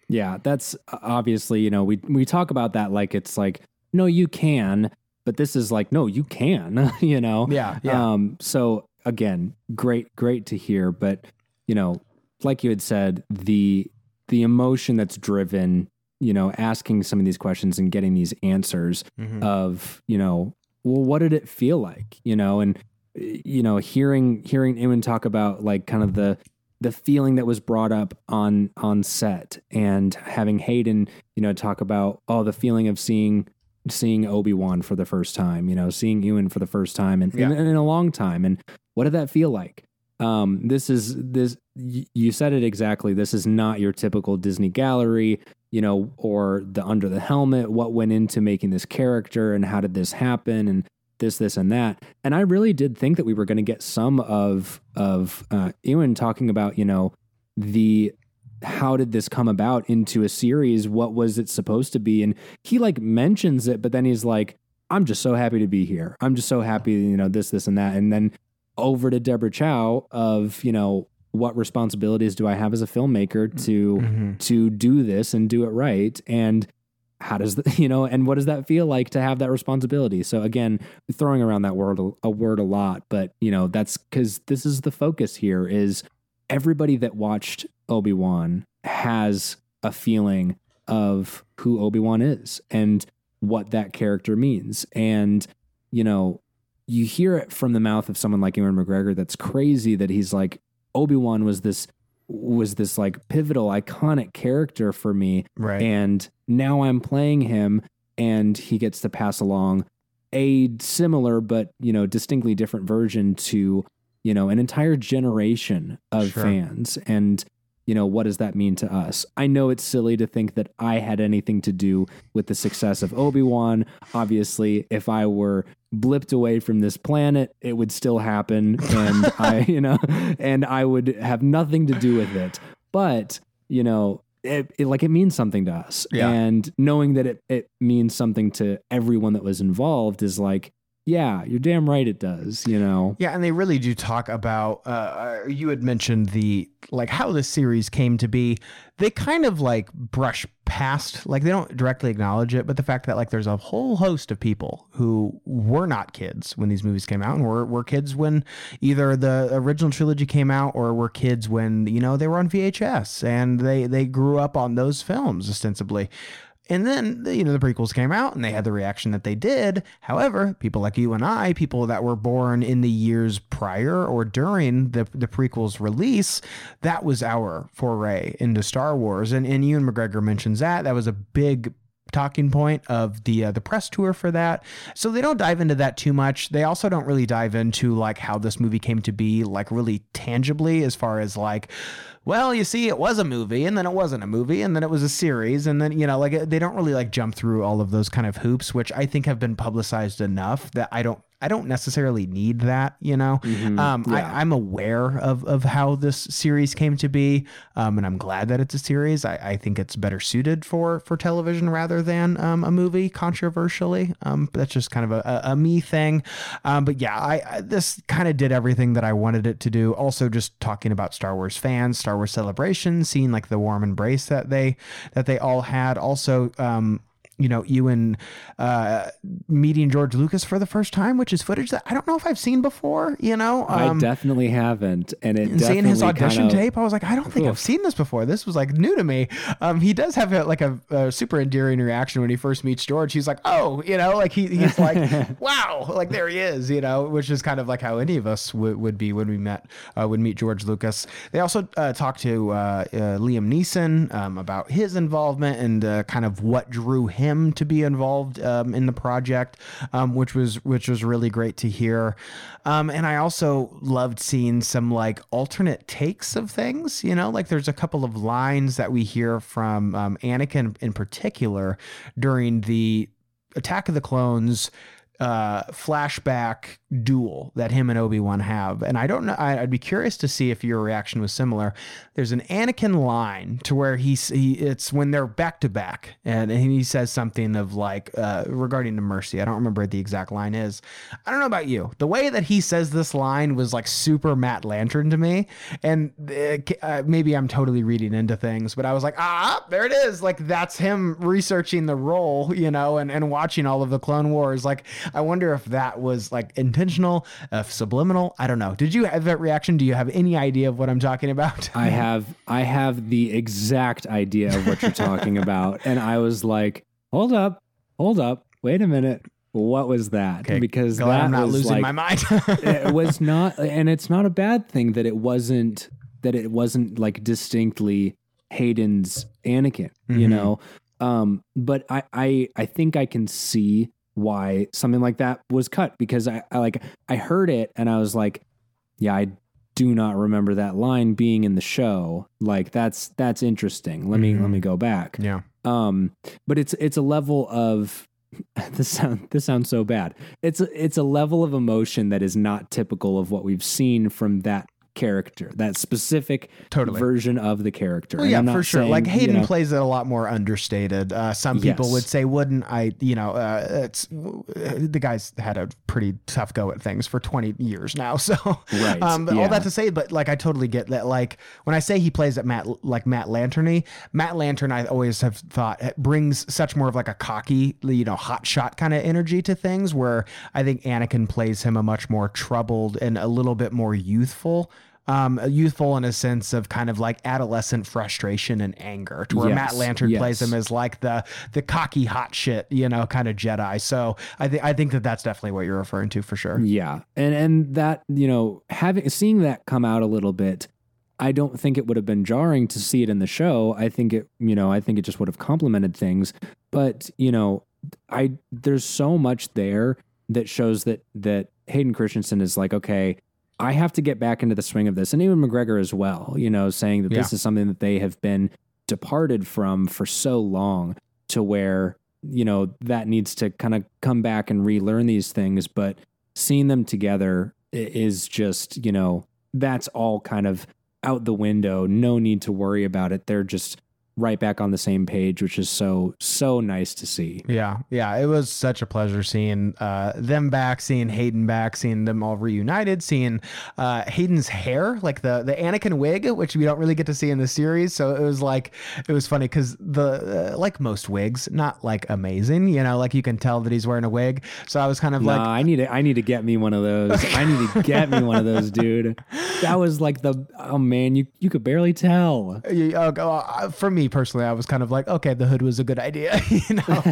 Yeah, that's uh, obviously, you know, we we talk about that like it's like no you can, but this is like no you can, <laughs> you know. Yeah, yeah. Um so again, great great to hear, but you know, like you had said, the the emotion that's driven, you know, asking some of these questions and getting these answers Mhm. of, you know, well what did it feel like, you know, and you know, hearing hearing Ewan talk about like kind of the the feeling that was brought up on on set and having Hayden, you know, talk about oh the feeling of seeing seeing Obi-Wan for the first time, you know, seeing Ewan for the first time and in, Yeah. in a long time and what did that feel like? Um this is this y- you said it exactly. This is not your typical Disney gallery, you know, or the under the helmet, what went into making this character and how did this happen and this, this, and that. And I really did think that we were going to get some of of uh, Ewan talking about, you know, the how did this come about into a series? What was it supposed to be? And he like mentions it, but then he's like, "I'm just so happy to be here. I'm just so happy, you know, this, this, and that." And then over to Deborah Chow of, you know, what responsibilities do I have as a filmmaker to Mhm. to do this and do it right and how does the, <laughs> you know and what does that feel like to have that responsibility so again throwing around that word a, a word a lot but you know that's cuz this is the focus here is everybody that watched Obi-Wan has a feeling of who Obi-Wan is and what that character means and you know you hear it from the mouth of someone like Ewan McGregor that's crazy that he's like Obi-Wan was this was this like pivotal iconic character for me Right. and now I'm playing him and he gets to pass along a similar but you know distinctly different version to you know an entire generation of Sure. fans. And you know what does that mean to us? I know it's silly to think that i had anything to do with the success of obi-wan. Obviously if i were blipped away from this planet it would still happen. And <laughs> i you know and i would have nothing to do with it. But you know it, it like it means something to us. Yeah. and knowing that it, it means something to everyone that was involved is like yeah you're damn right it does you know Yeah, and they really do talk about. Uh, you had mentioned the like how this series came to be. They kind of like brush past, like they don't directly acknowledge it, but the fact that like there's a whole host of people who were not kids when these movies came out, and were were kids when either the original trilogy came out, or were kids when you know they were on VHS and they they grew up on those films ostensibly. And then, you know, the prequels came out and they had the reaction that they did. However, people like you and I, people that were born in the years prior or during the, the prequels release, that was our foray into Star Wars. And, and Ewan McGregor mentions that. That was a big talking point of the uh, the press tour for that. So they don't dive into that too much. They also don't really dive into like how this movie came to be like really tangibly as far as like well, you see, it was a movie, and then it wasn't a movie, and then it was a series, and then you know, like they don't really like jump through all of those kind of hoops, which I think have been publicized enough that I don't, I don't necessarily need that. You know, Mhm. um, Yeah. I, I'm aware of of how this series came to be, um, and I'm glad that it's a series. I, I think it's better suited for for television rather than um, a movie, controversially. Um, that's just kind of a, a, a me thing. Um, but yeah, I, I this kind of did everything that I wanted it to do. Also, just talking about Star Wars fans, Star Wars celebration, seeing like the warm embrace that they that they all had. Also, um, you know, Ewan uh, meeting George Lucas for the first time, which is footage that I don't know if I've seen before. You know, i um, definitely haven't and it seeing his audition kind of- tape, I was like, I don't think I've seen this before. This was like new to me. Um, he does have a, like a, a super endearing reaction when he first meets George. He's like, oh, you know, like he, he's like, <laughs> wow, like there he is, you know, which is kind of like how any of us would, would be when we met, uh, would meet George Lucas. They also uh, talked to uh, uh, Liam Neeson um, about his involvement and uh, kind of what drew him to be involved um, in the project, um, which was which was really great to hear. Um, and I also loved seeing some like alternate takes of things. You know, like there's a couple of lines that we hear from um, Anakin in particular during the Attack of the Clones uh flashback duel that him and Obi-Wan have. And I don't know I, I'd be curious to see if your reaction was similar. There's an Anakin line to where he's he it's when they're back to back and, and he says something of like uh regarding the mercy. I don't remember what the exact line is. I don't know about you. The way that he says this line was like super Matt Lantern to me and uh, uh, maybe I'm totally reading into things but I was like ah there it is. Like that's him researching the role you know and, and watching all of the Clone Wars. Like I wonder if that was like intentional if subliminal I don't know did you have that reaction do you have any idea of what I'm talking about <laughs> I have I have the exact idea of what you're talking about, <laughs> and I was like, "Hold up, hold up, wait a minute, what was that?" Okay, because that I'm not losing like, my mind <laughs> it was not, and it's not a bad thing that it wasn't that it wasn't like distinctly Hayden's Anakin, you Mhm. know. Um, but I I I think I can see why something like that was cut because I, I like I heard it and I was like, yeah, I do not remember that line being in the show. Like that's that's interesting. Let me Mhm. let me go back. yeah Um, but it's it's a level of <laughs> this sound this sounds so bad. It's a, it's a level of emotion that is not typical of what we've seen from that character, that specific Totally. version of the character. Well, yeah, I'm not for sure. saying, like you Hayden know- plays it a lot more understated. Uh, some people Yes. would say wouldn't. I, you know, uh, it's the guy's had a pretty tough go at things for 20 years now. <laughs> So, Right, um, but all that to say, but like I totally get that. Like when I say he plays at Matt, like Matt Lanterny, Matt Lantern, I always have thought it brings such more of like a cocky, you know, hot shot kind of energy to things. Where I think Anakin plays him a much more troubled and a little bit more youthful um, youthful in a sense of kind of like adolescent frustration and anger, to where Matt Yes, Lantern plays him as like the the cocky hot shit, you know, kind of Jedi. So I think I think that that's definitely what you're referring to for sure. Yeah, and and that you know having seeing that come out a little bit, I don't think it would have been jarring to see it in the show. I think it you know I think it just would have complemented things. But you know, I there's so much there that shows that that Hayden Christensen is like okay. I have to get back into the swing of this, and even McGregor as well. You know, saying that this is something that they have been departed from for so long, to where you know that needs to kind of come back and relearn these things. But seeing them together is just you know that's all kind of out the window. No need to worry about it. They're just right back on the same page, which is so so nice to see. Yeah, yeah, it was such a pleasure seeing uh, them back, seeing Hayden back, seeing them all reunited, seeing uh, Hayden's hair, like the the Anakin wig, which we don't really get to see in the series. So it was like it was funny because the uh, like most wigs, not like amazing, you know, like you can tell that he's wearing a wig. So I was kind of Nah, like, I need to I need to get me one of those. <laughs> I need to get me one of those, dude. That was like the oh man, you you could barely tell. <laughs> you- uh, uh, for me personally, I was kind of like, okay, the hood was a good idea, <laughs> you know.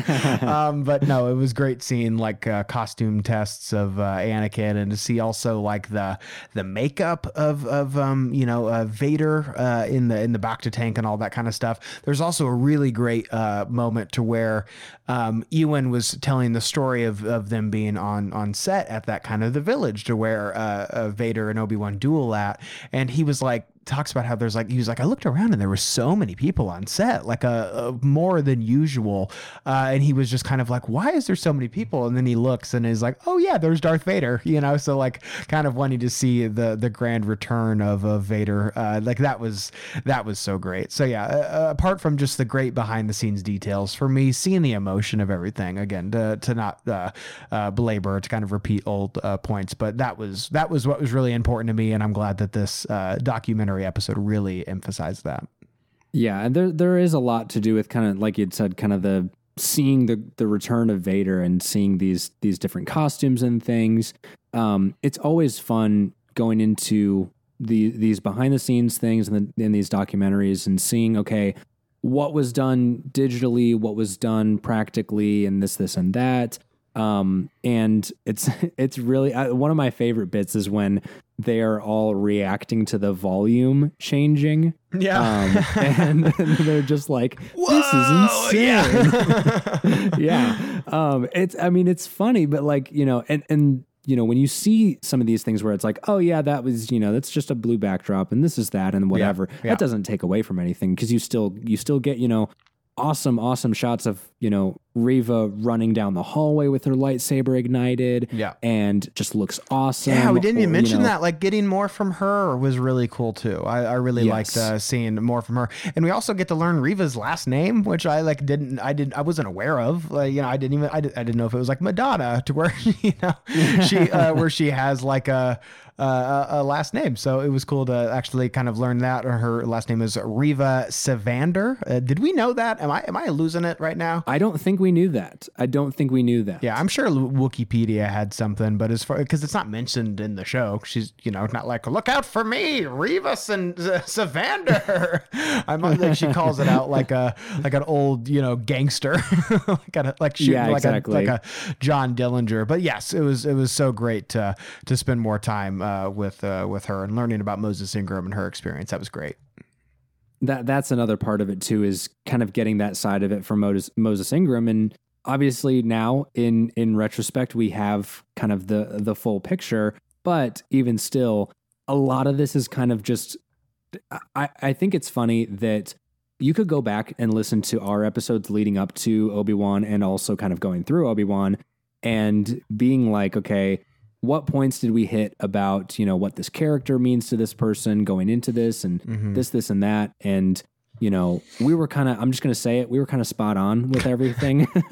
<laughs> um, but no, it was great seeing like uh, costume tests of uh, Anakin, and to see also like the the makeup of of um, you know uh, Vader uh, in the in the Bacta tank and all that kind of stuff. There's also a really great uh, moment to where um, Ewan was telling the story of of them being on on set at that kind of the village to where uh, Vader and Obi Wan duel at, and he was like talks about how there's like he was like I looked around and there were so many people on set like a, a more than usual. Uh, and he was just kind of like why is there so many people? And then he looks and is like oh yeah there's Darth Vader you know? So like kind of wanting to see the the grand return of, of Vader uh, like that was that was so great. So yeah uh, apart from just the great behind the scenes details for me seeing the emotion of everything again to, to not uh, uh, belabor to kind of repeat old uh, points but that was that was what was really important to me and I'm glad that this uh, documentary episode really emphasized that Yeah, and there there is a lot to do with kind of like you'd said, kind of the seeing the the return of Vader and seeing these these different costumes and things. Um, it's always fun going into the these behind the scenes things in, the, in these documentaries and seeing okay what was done digitally, what was done practically, and this this and that. Um, and it's <laughs> it's really one of my favorite bits is when they are all reacting to the volume changing yeah um, and <laughs> <laughs> they're just like, "This is insane." <laughs> yeah, um, it's. I mean, it's funny, but like you know, and and you know, when you see some of these things where it's like, "Oh yeah, that was you know, that's just a blue backdrop, and this is that, and whatever," yeah. that doesn't take away from anything because you still you still get you know. Awesome, awesome shots of you know Reva running down the hallway with her lightsaber ignited, Yeah. and just looks awesome. Yeah, we didn't Or, even you mention know, that. Like getting more from her was really cool too. I, I really Yes. liked uh, seeing more from her, and we also get to learn Reva's last name, which I like didn't, I didn't, I wasn't aware of. Like you know, I didn't even, I, did, I didn't know if it was like Madonna to where <laughs> you know she uh, <laughs> where she has like a. Uh, a a last name, so it was cool to actually kind of learn that. Her last name is Reva Sevander. Uh, did we know that? Am I am I losing it right now? I don't think we knew that. I don't think we knew that. Yeah, I'm sure Wikipedia had something, but as far because it's not mentioned in the show, she's you know not like look out for me, Revis and uh, Sevander. <laughs> I'm like she calls it out like a like an old you know gangster, <laughs> like a, like shooting Yeah, like a like a John Dillinger. But yes, it was it was so great to to spend more time uh, with uh, with her and learning about Moses Ingram and her experience. That was great. That that's another part of it too is kind of getting that side of it from Moses, Moses Ingram. And obviously now in in retrospect we have kind of the the full picture but even still a lot of this is kind of just I I think it's funny that you could go back and listen to our episodes leading up to Obi-Wan and also kind of going through Obi-Wan and being like okay what points did we hit about you know what this character means to this person going into this and Mhm. this this and that and you know we were kind of i'm just going to say it we were kind of spot on with everything <laughs>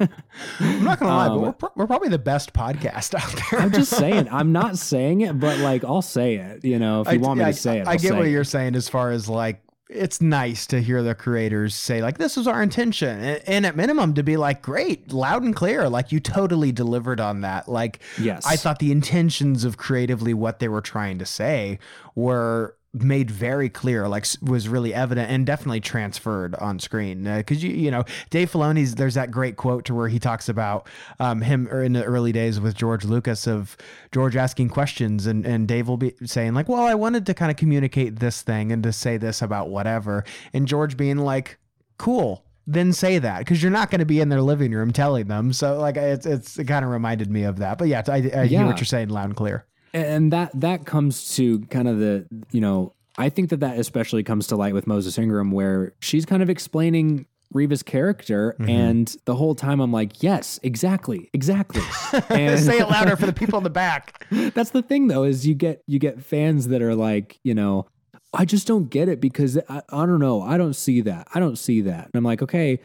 I'm not gonna lie, but Um, we're, pro- we're probably the best podcast <laughs> out there. i'm just saying i'm not saying it but like i'll say it you know if you I- want me I, to say it I I'll get what it. you're saying as far as like it's nice to hear the creators say like this was our intention and, and at minimum to be like great loud and clear like you totally delivered on that. Like yes. i thought the intentions of creatively what they were trying to say were made very clear like was really evident and definitely transferred on screen because you you know dave filoni's there's that great quote to where he talks about um, him or in the early days with george lucas of george asking questions and and dave will be saying like well i wanted to kind of communicate this thing and to say this about whatever and george being like cool then say that because you're not going to be in their living room telling them so like it's, it's it kind of reminded me of that but yeah i, I hear what you're saying loud and clear and that that comes to kind of the you know i think that that especially comes to light with moses ingram where she's kind of explaining Reva's character, Mm-hmm. and the whole time I'm like, yes, exactly, exactly. And <laughs> say it louder for the people in the back <laughs> that's the thing, though, is you get you get fans that are like, you know, I just don't get it because I, I don't know, I don't see that, I don't see that, and I'm like, okay,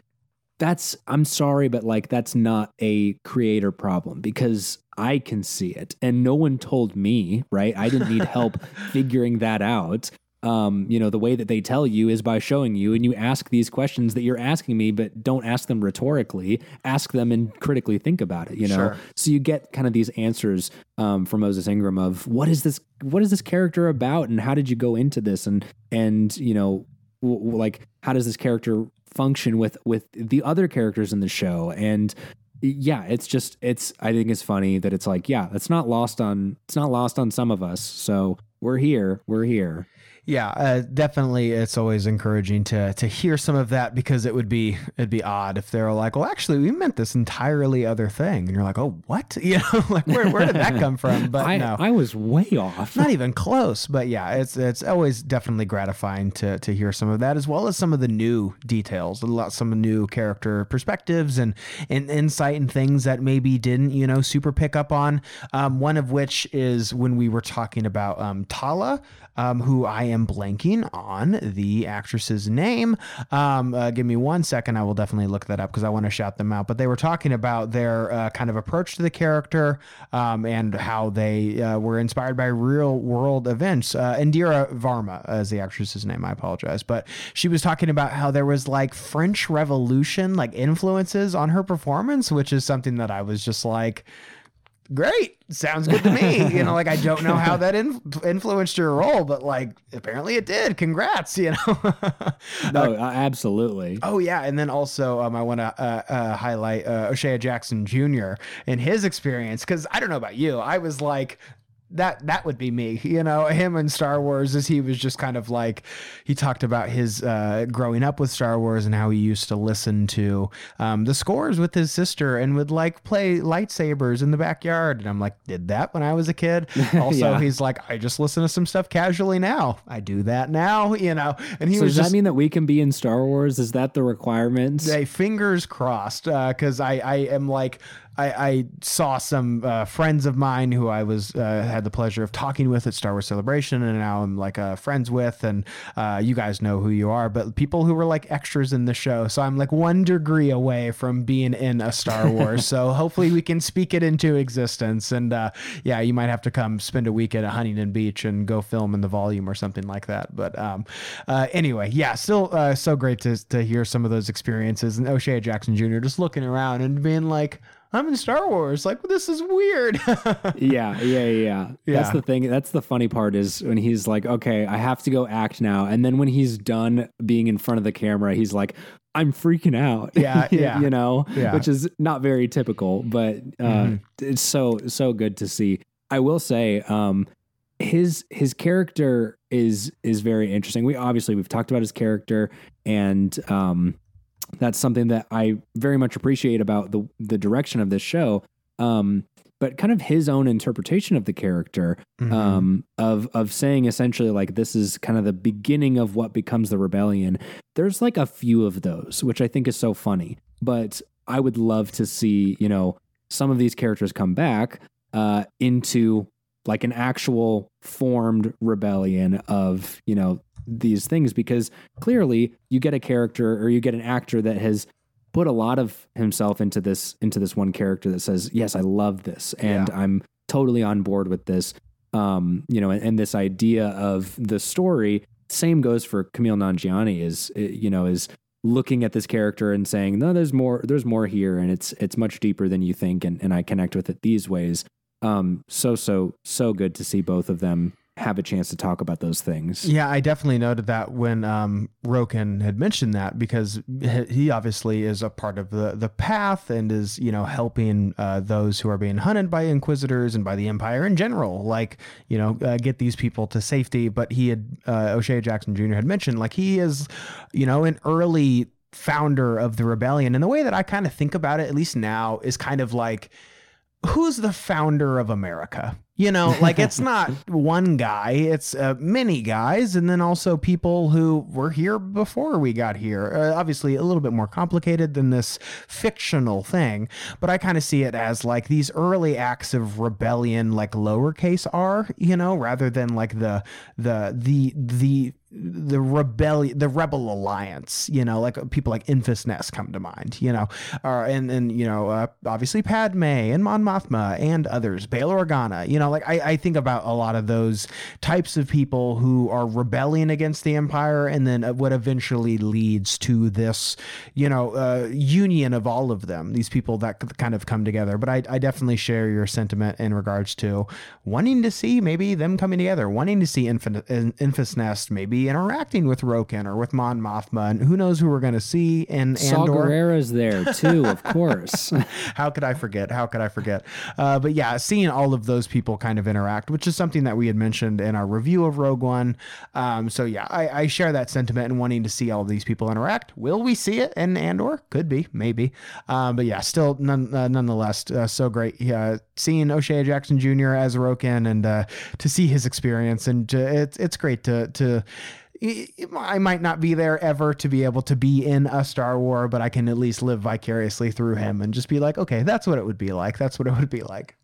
that's I'm sorry, but like that's not a creator problem because I can see it, and no one told me, right? I didn't need help <laughs> figuring that out. Um, you know, the way that they tell you is by showing you, and you ask these questions that you're asking me, but don't ask them rhetorically. Ask them and critically think about it. You know, Sure. so you get kind of these answers um, from Moses Ingram of what is this? What is this character about, and how did you go into this? And and you know, w- w- like how does this character function with with the other characters in the show? And yeah, it's just it's. I think it's funny that it's like yeah, it's not lost on it's not lost on some of us. So we're here. We're here. Yeah, uh, definitely. It's always encouraging to to hear some of that because it would be it'd be odd if they're like, well, actually, we meant this entirely other thing, and you're like, oh, what? <laughs> You know, like where where did that come from? But <laughs> I no, I was way off. not even close. But yeah, it's it's always definitely gratifying to to hear some of that as well as some of the new details, a lot some new character perspectives and and insight and things that maybe didn't you know super pick up on. Um, one of which is when we were talking about um, Tala. Um, who I am blanking on the actress's name. Um, uh, give me one second. I will definitely look that up because I want to shout them out. But they were talking about their uh, kind of approach to the character um, and how they uh, were inspired by real world events. Uh, Indira Varma is the actress's name. I apologize. But she was talking about how there was like French Revolution like influences on her performance, which is something that I was just like, great sounds good to me you know like i don't know how that in- influenced your role but like apparently it did congrats you know <laughs> no, uh, absolutely. Oh yeah, and then also um, I want to uh, uh, highlight uh, O'Shea Jackson Jr. and his experience because I don't know about you, I was like. That that would be me, you know, him in Star Wars as he was just kind of like he talked about his uh, growing up with Star Wars and how he used to listen to um, the scores with his sister and would like play lightsabers in the backyard. And I'm like, did that when I was a kid. <laughs> Also, Yeah. he's like, I just listen to some stuff casually now. I do that now, <laughs> you know. And he So was does just that mean that we can be in Star Wars? Is that the requirements? Hey, fingers crossed, because I, I am like I, I saw some uh, friends of mine who I was uh, had the pleasure of talking with at Star Wars Celebration, and now I'm like uh, friends with, and uh, you guys know who you are, but people who were like extras in the show. So I'm like one degree away from being in a Star <laughs> Wars. so hopefully we can speak it into existence. And uh, yeah, you might have to come spend a week at a Huntington Beach and go film in the volume or something like that. But um, uh, anyway, yeah, still uh, so great to to hear some of those experiences and O'Shea Jackson Jr. just looking around and being like. I'm in Star Wars. Like this is weird. <laughs> yeah, yeah, yeah, yeah. That's the thing. That's the funny part is when he's like, okay, I have to go act now. And then when he's done being in front of the camera, he's like, I'm freaking out. Yeah, <laughs> yeah. you know, Yeah. which is not very typical, but uh, Mhm. it's so, so good to see. I will say, um, his his character is is very interesting. We obviously we've talked about his character and um that's something that I very much appreciate about the the direction of this show. Um, but kind of his own interpretation of the character, Mhm. um, of of saying essentially like this is kind of the beginning of what becomes the rebellion. There's like a few of those, which I think is so funny. But I would love to see you know some of these characters come back uh, into like an actual formed rebellion of you know these things because clearly you get a character or you get an actor that has put a lot of himself into this into this one character that says yes i love this and Yeah. i'm totally on board with this um you know and, and this idea of the story same goes for kumail nanjiani is uh, you know is looking at this character and saying no there's more there's more here and it's it's much deeper than you think and, and i connect with it these ways um so so so good to see both of them have a chance to talk about those things Yeah, I definitely noted that when um, Roken had mentioned that because he- obviously is a part of the the path and is you know helping uh, those who are being hunted by inquisitors and by the empire in general, like you know uh, get these people to safety. But he had uh, O'Shea Jackson Jr. had mentioned like he is you know an early founder of the rebellion, and the way that I kind of think about it, at least now, is kind of like who's the founder of America? You know, like it's <laughs> not one guy, it's uh, many guys, and then also people who were here before we got here. Uh, obviously, a little bit more complicated than this fictional thing, but I kind of see it as like these early acts of rebellion, like lowercase r, you know, rather than like the the the the the rebellion the rebel alliance you know like people like Enfys Nest come to mind you know and and you know uh, obviously Padme and Mon Mothma and others Bail Organa you know like I, I think about a lot of those types of people who are rebelling against the empire and then uh, what eventually leads to this you know uh, union of all of them these people that kind of come together. But I, I definitely share your sentiment in regards to wanting to see maybe them coming together wanting to see Enfys Nest maybe interacting with Roken or with Mon Mothma and who knows who we're going to see And Saw Andor Gerrera's there <laughs> too, of course. <laughs> how could I forget? How could I forget? Uh, but yeah, seeing all of those people kind of interact, which is something that we had mentioned in our review of Rogue One. Um, so yeah, I, I share that sentiment and wanting to see all of these people interact. Will we see it in Andor? Could be, maybe. Um, but yeah, still none, uh, nonetheless, uh, so great. Yeah, seeing O'Shea Jackson Jr. as Roken and uh, to see his experience, and to, it's it's great to to. I might not be there ever to be able to be in a Star War, but I can at least live vicariously through him and just be like, okay, that's what it would be like. That's what it would be like.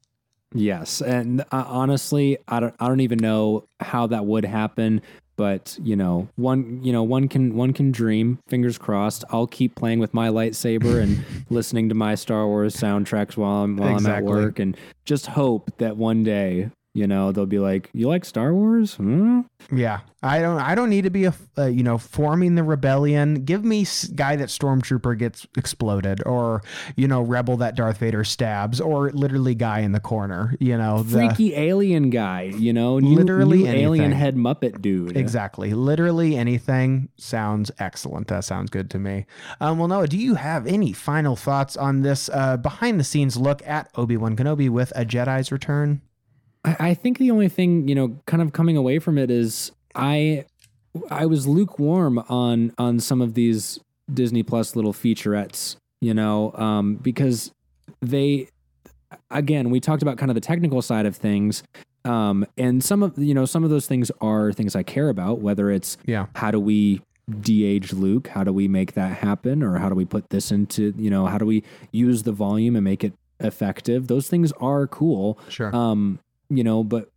Yes, and uh, honestly, I don't I don't even know how that would happen, but you know, one you know, one can one can dream, fingers crossed. I'll keep playing with my lightsaber and <laughs> listening to my Star Wars soundtracks while I'm while Exactly. I'm at work and just hope that one day, you know, they'll be like, "You like Star Wars?" Hmm? Yeah, I don't. I don't need to be a uh, you know forming the rebellion. Give me s- guy that stormtrooper gets exploded, or you know rebel that Darth Vader stabs, or literally guy in the corner. You know the, Freaky alien guy, you know, new, Literally new alien head Muppet dude. Exactly. Literally anything sounds excellent. That sounds good to me. Um, well, Noah, do you have any final thoughts on this uh, behind the scenes look at Obi Wan Kenobi with a Jedi's return? I, I think the only thing you know, kind of coming away from it is I, I was lukewarm on on some of these Disney Plus little featurettes, you know, um, because they, again, we talked about kind of the technical side of things, um, and some of you know some of those things are things I care about, whether it's Yeah. how do we de-age Luke, how do we make that happen, or how do we put this into you know how do we use the volume and make it effective? Those things are cool. Sure. Um, you know, but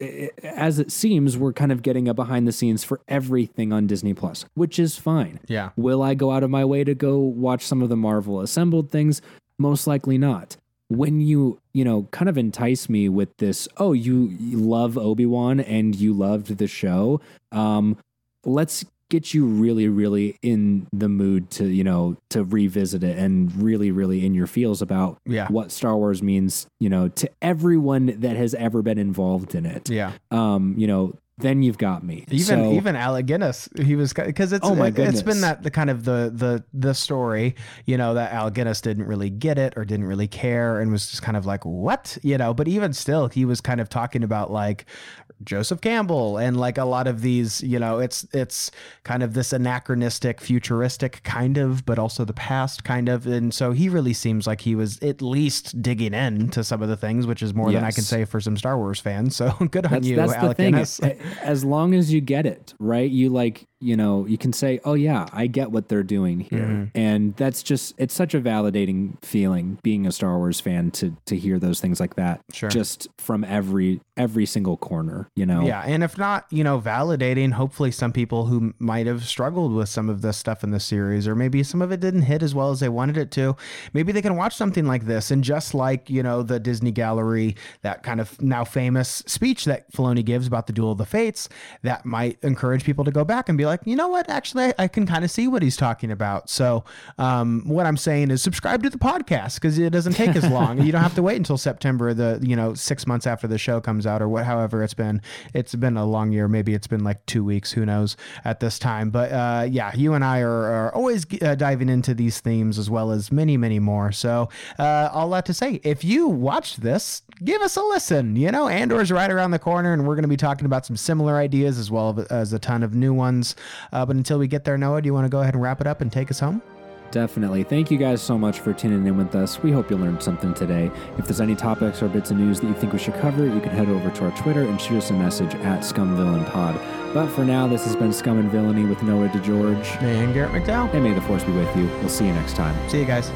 i- i- as it seems, we're kind of getting a behind the scenes for everything on Disney Plus, which is fine. yeah. Will I go out of my way to go watch some of the Marvel assembled things? Most likely not. When you, you know, kind of entice me with this, oh, you, you love Obi-Wan and you loved the show. Um, let's get you really, really in the mood to, you know, to revisit it and really, really in your feels about Yeah. what Star Wars means, you know, to everyone that has ever been involved in it. Yeah. Um, you know, then you've got me. Even So- even Alec Guinness, he was because it's Oh my it, has been that the kind of the the the story, you know, that Alec Guinness didn't really get it or didn't really care and was just kind of like what, you know. But even still, he was kind of talking about like Joseph Campbell and like a lot of these, you know, it's it's kind of this anachronistic, futuristic kind of, but also the past kind of, and so he really seems like he was at least digging in to some of the things, which is more than I can say for some Star Wars fans. So <laughs> good on that's, you, that's Alec the thing. Guinness. As long as you get it right, you like you know, you can say, "Oh yeah, I get what they're doing here," Mm-hmm. and that's just it's such a validating feeling being a Star Wars fan to to hear those things like that, Sure. just from every every single corner. You know, Yeah, and if not, you know, validating, hopefully some people who might have struggled with some of this stuff in the series, or maybe some of it didn't hit as well as they wanted it to, maybe they can watch something like this. And just like, you know, the Disney Gallery, that kind of now famous speech that Filoni gives about the Duel of the Fates, that might encourage people to go back and be like, you know what, actually, I, I can kind of see what he's talking about. So, um, what I'm saying is subscribe to the podcast because it doesn't take as long. you don't have to wait until September, the, you know, six months after the show comes out or what, however it's been. It's been a long year. Maybe it's been like two weeks, who knows at this time. But uh, yeah, you and I are, are always uh, diving into these themes as well as many, many more. So uh, all that to say, if you watched this, give us a listen. You know, Andor's right around the corner, and we're going to be talking about some similar ideas as well as a ton of new ones. Uh, but until we get there, Noah, do you want to go ahead and wrap it up and take us home? Definitely. Thank you guys so much for tuning in with us. We hope you learned something today. If there's any topics or bits of news that you think we should cover, you can head over to our Twitter and shoot us a message at ScumVillainPod. But for now, this has been Scum and Villainy with Noah DeGeorge. And Garrett McDowell. And may the force be with you. We'll see you next time. See you guys.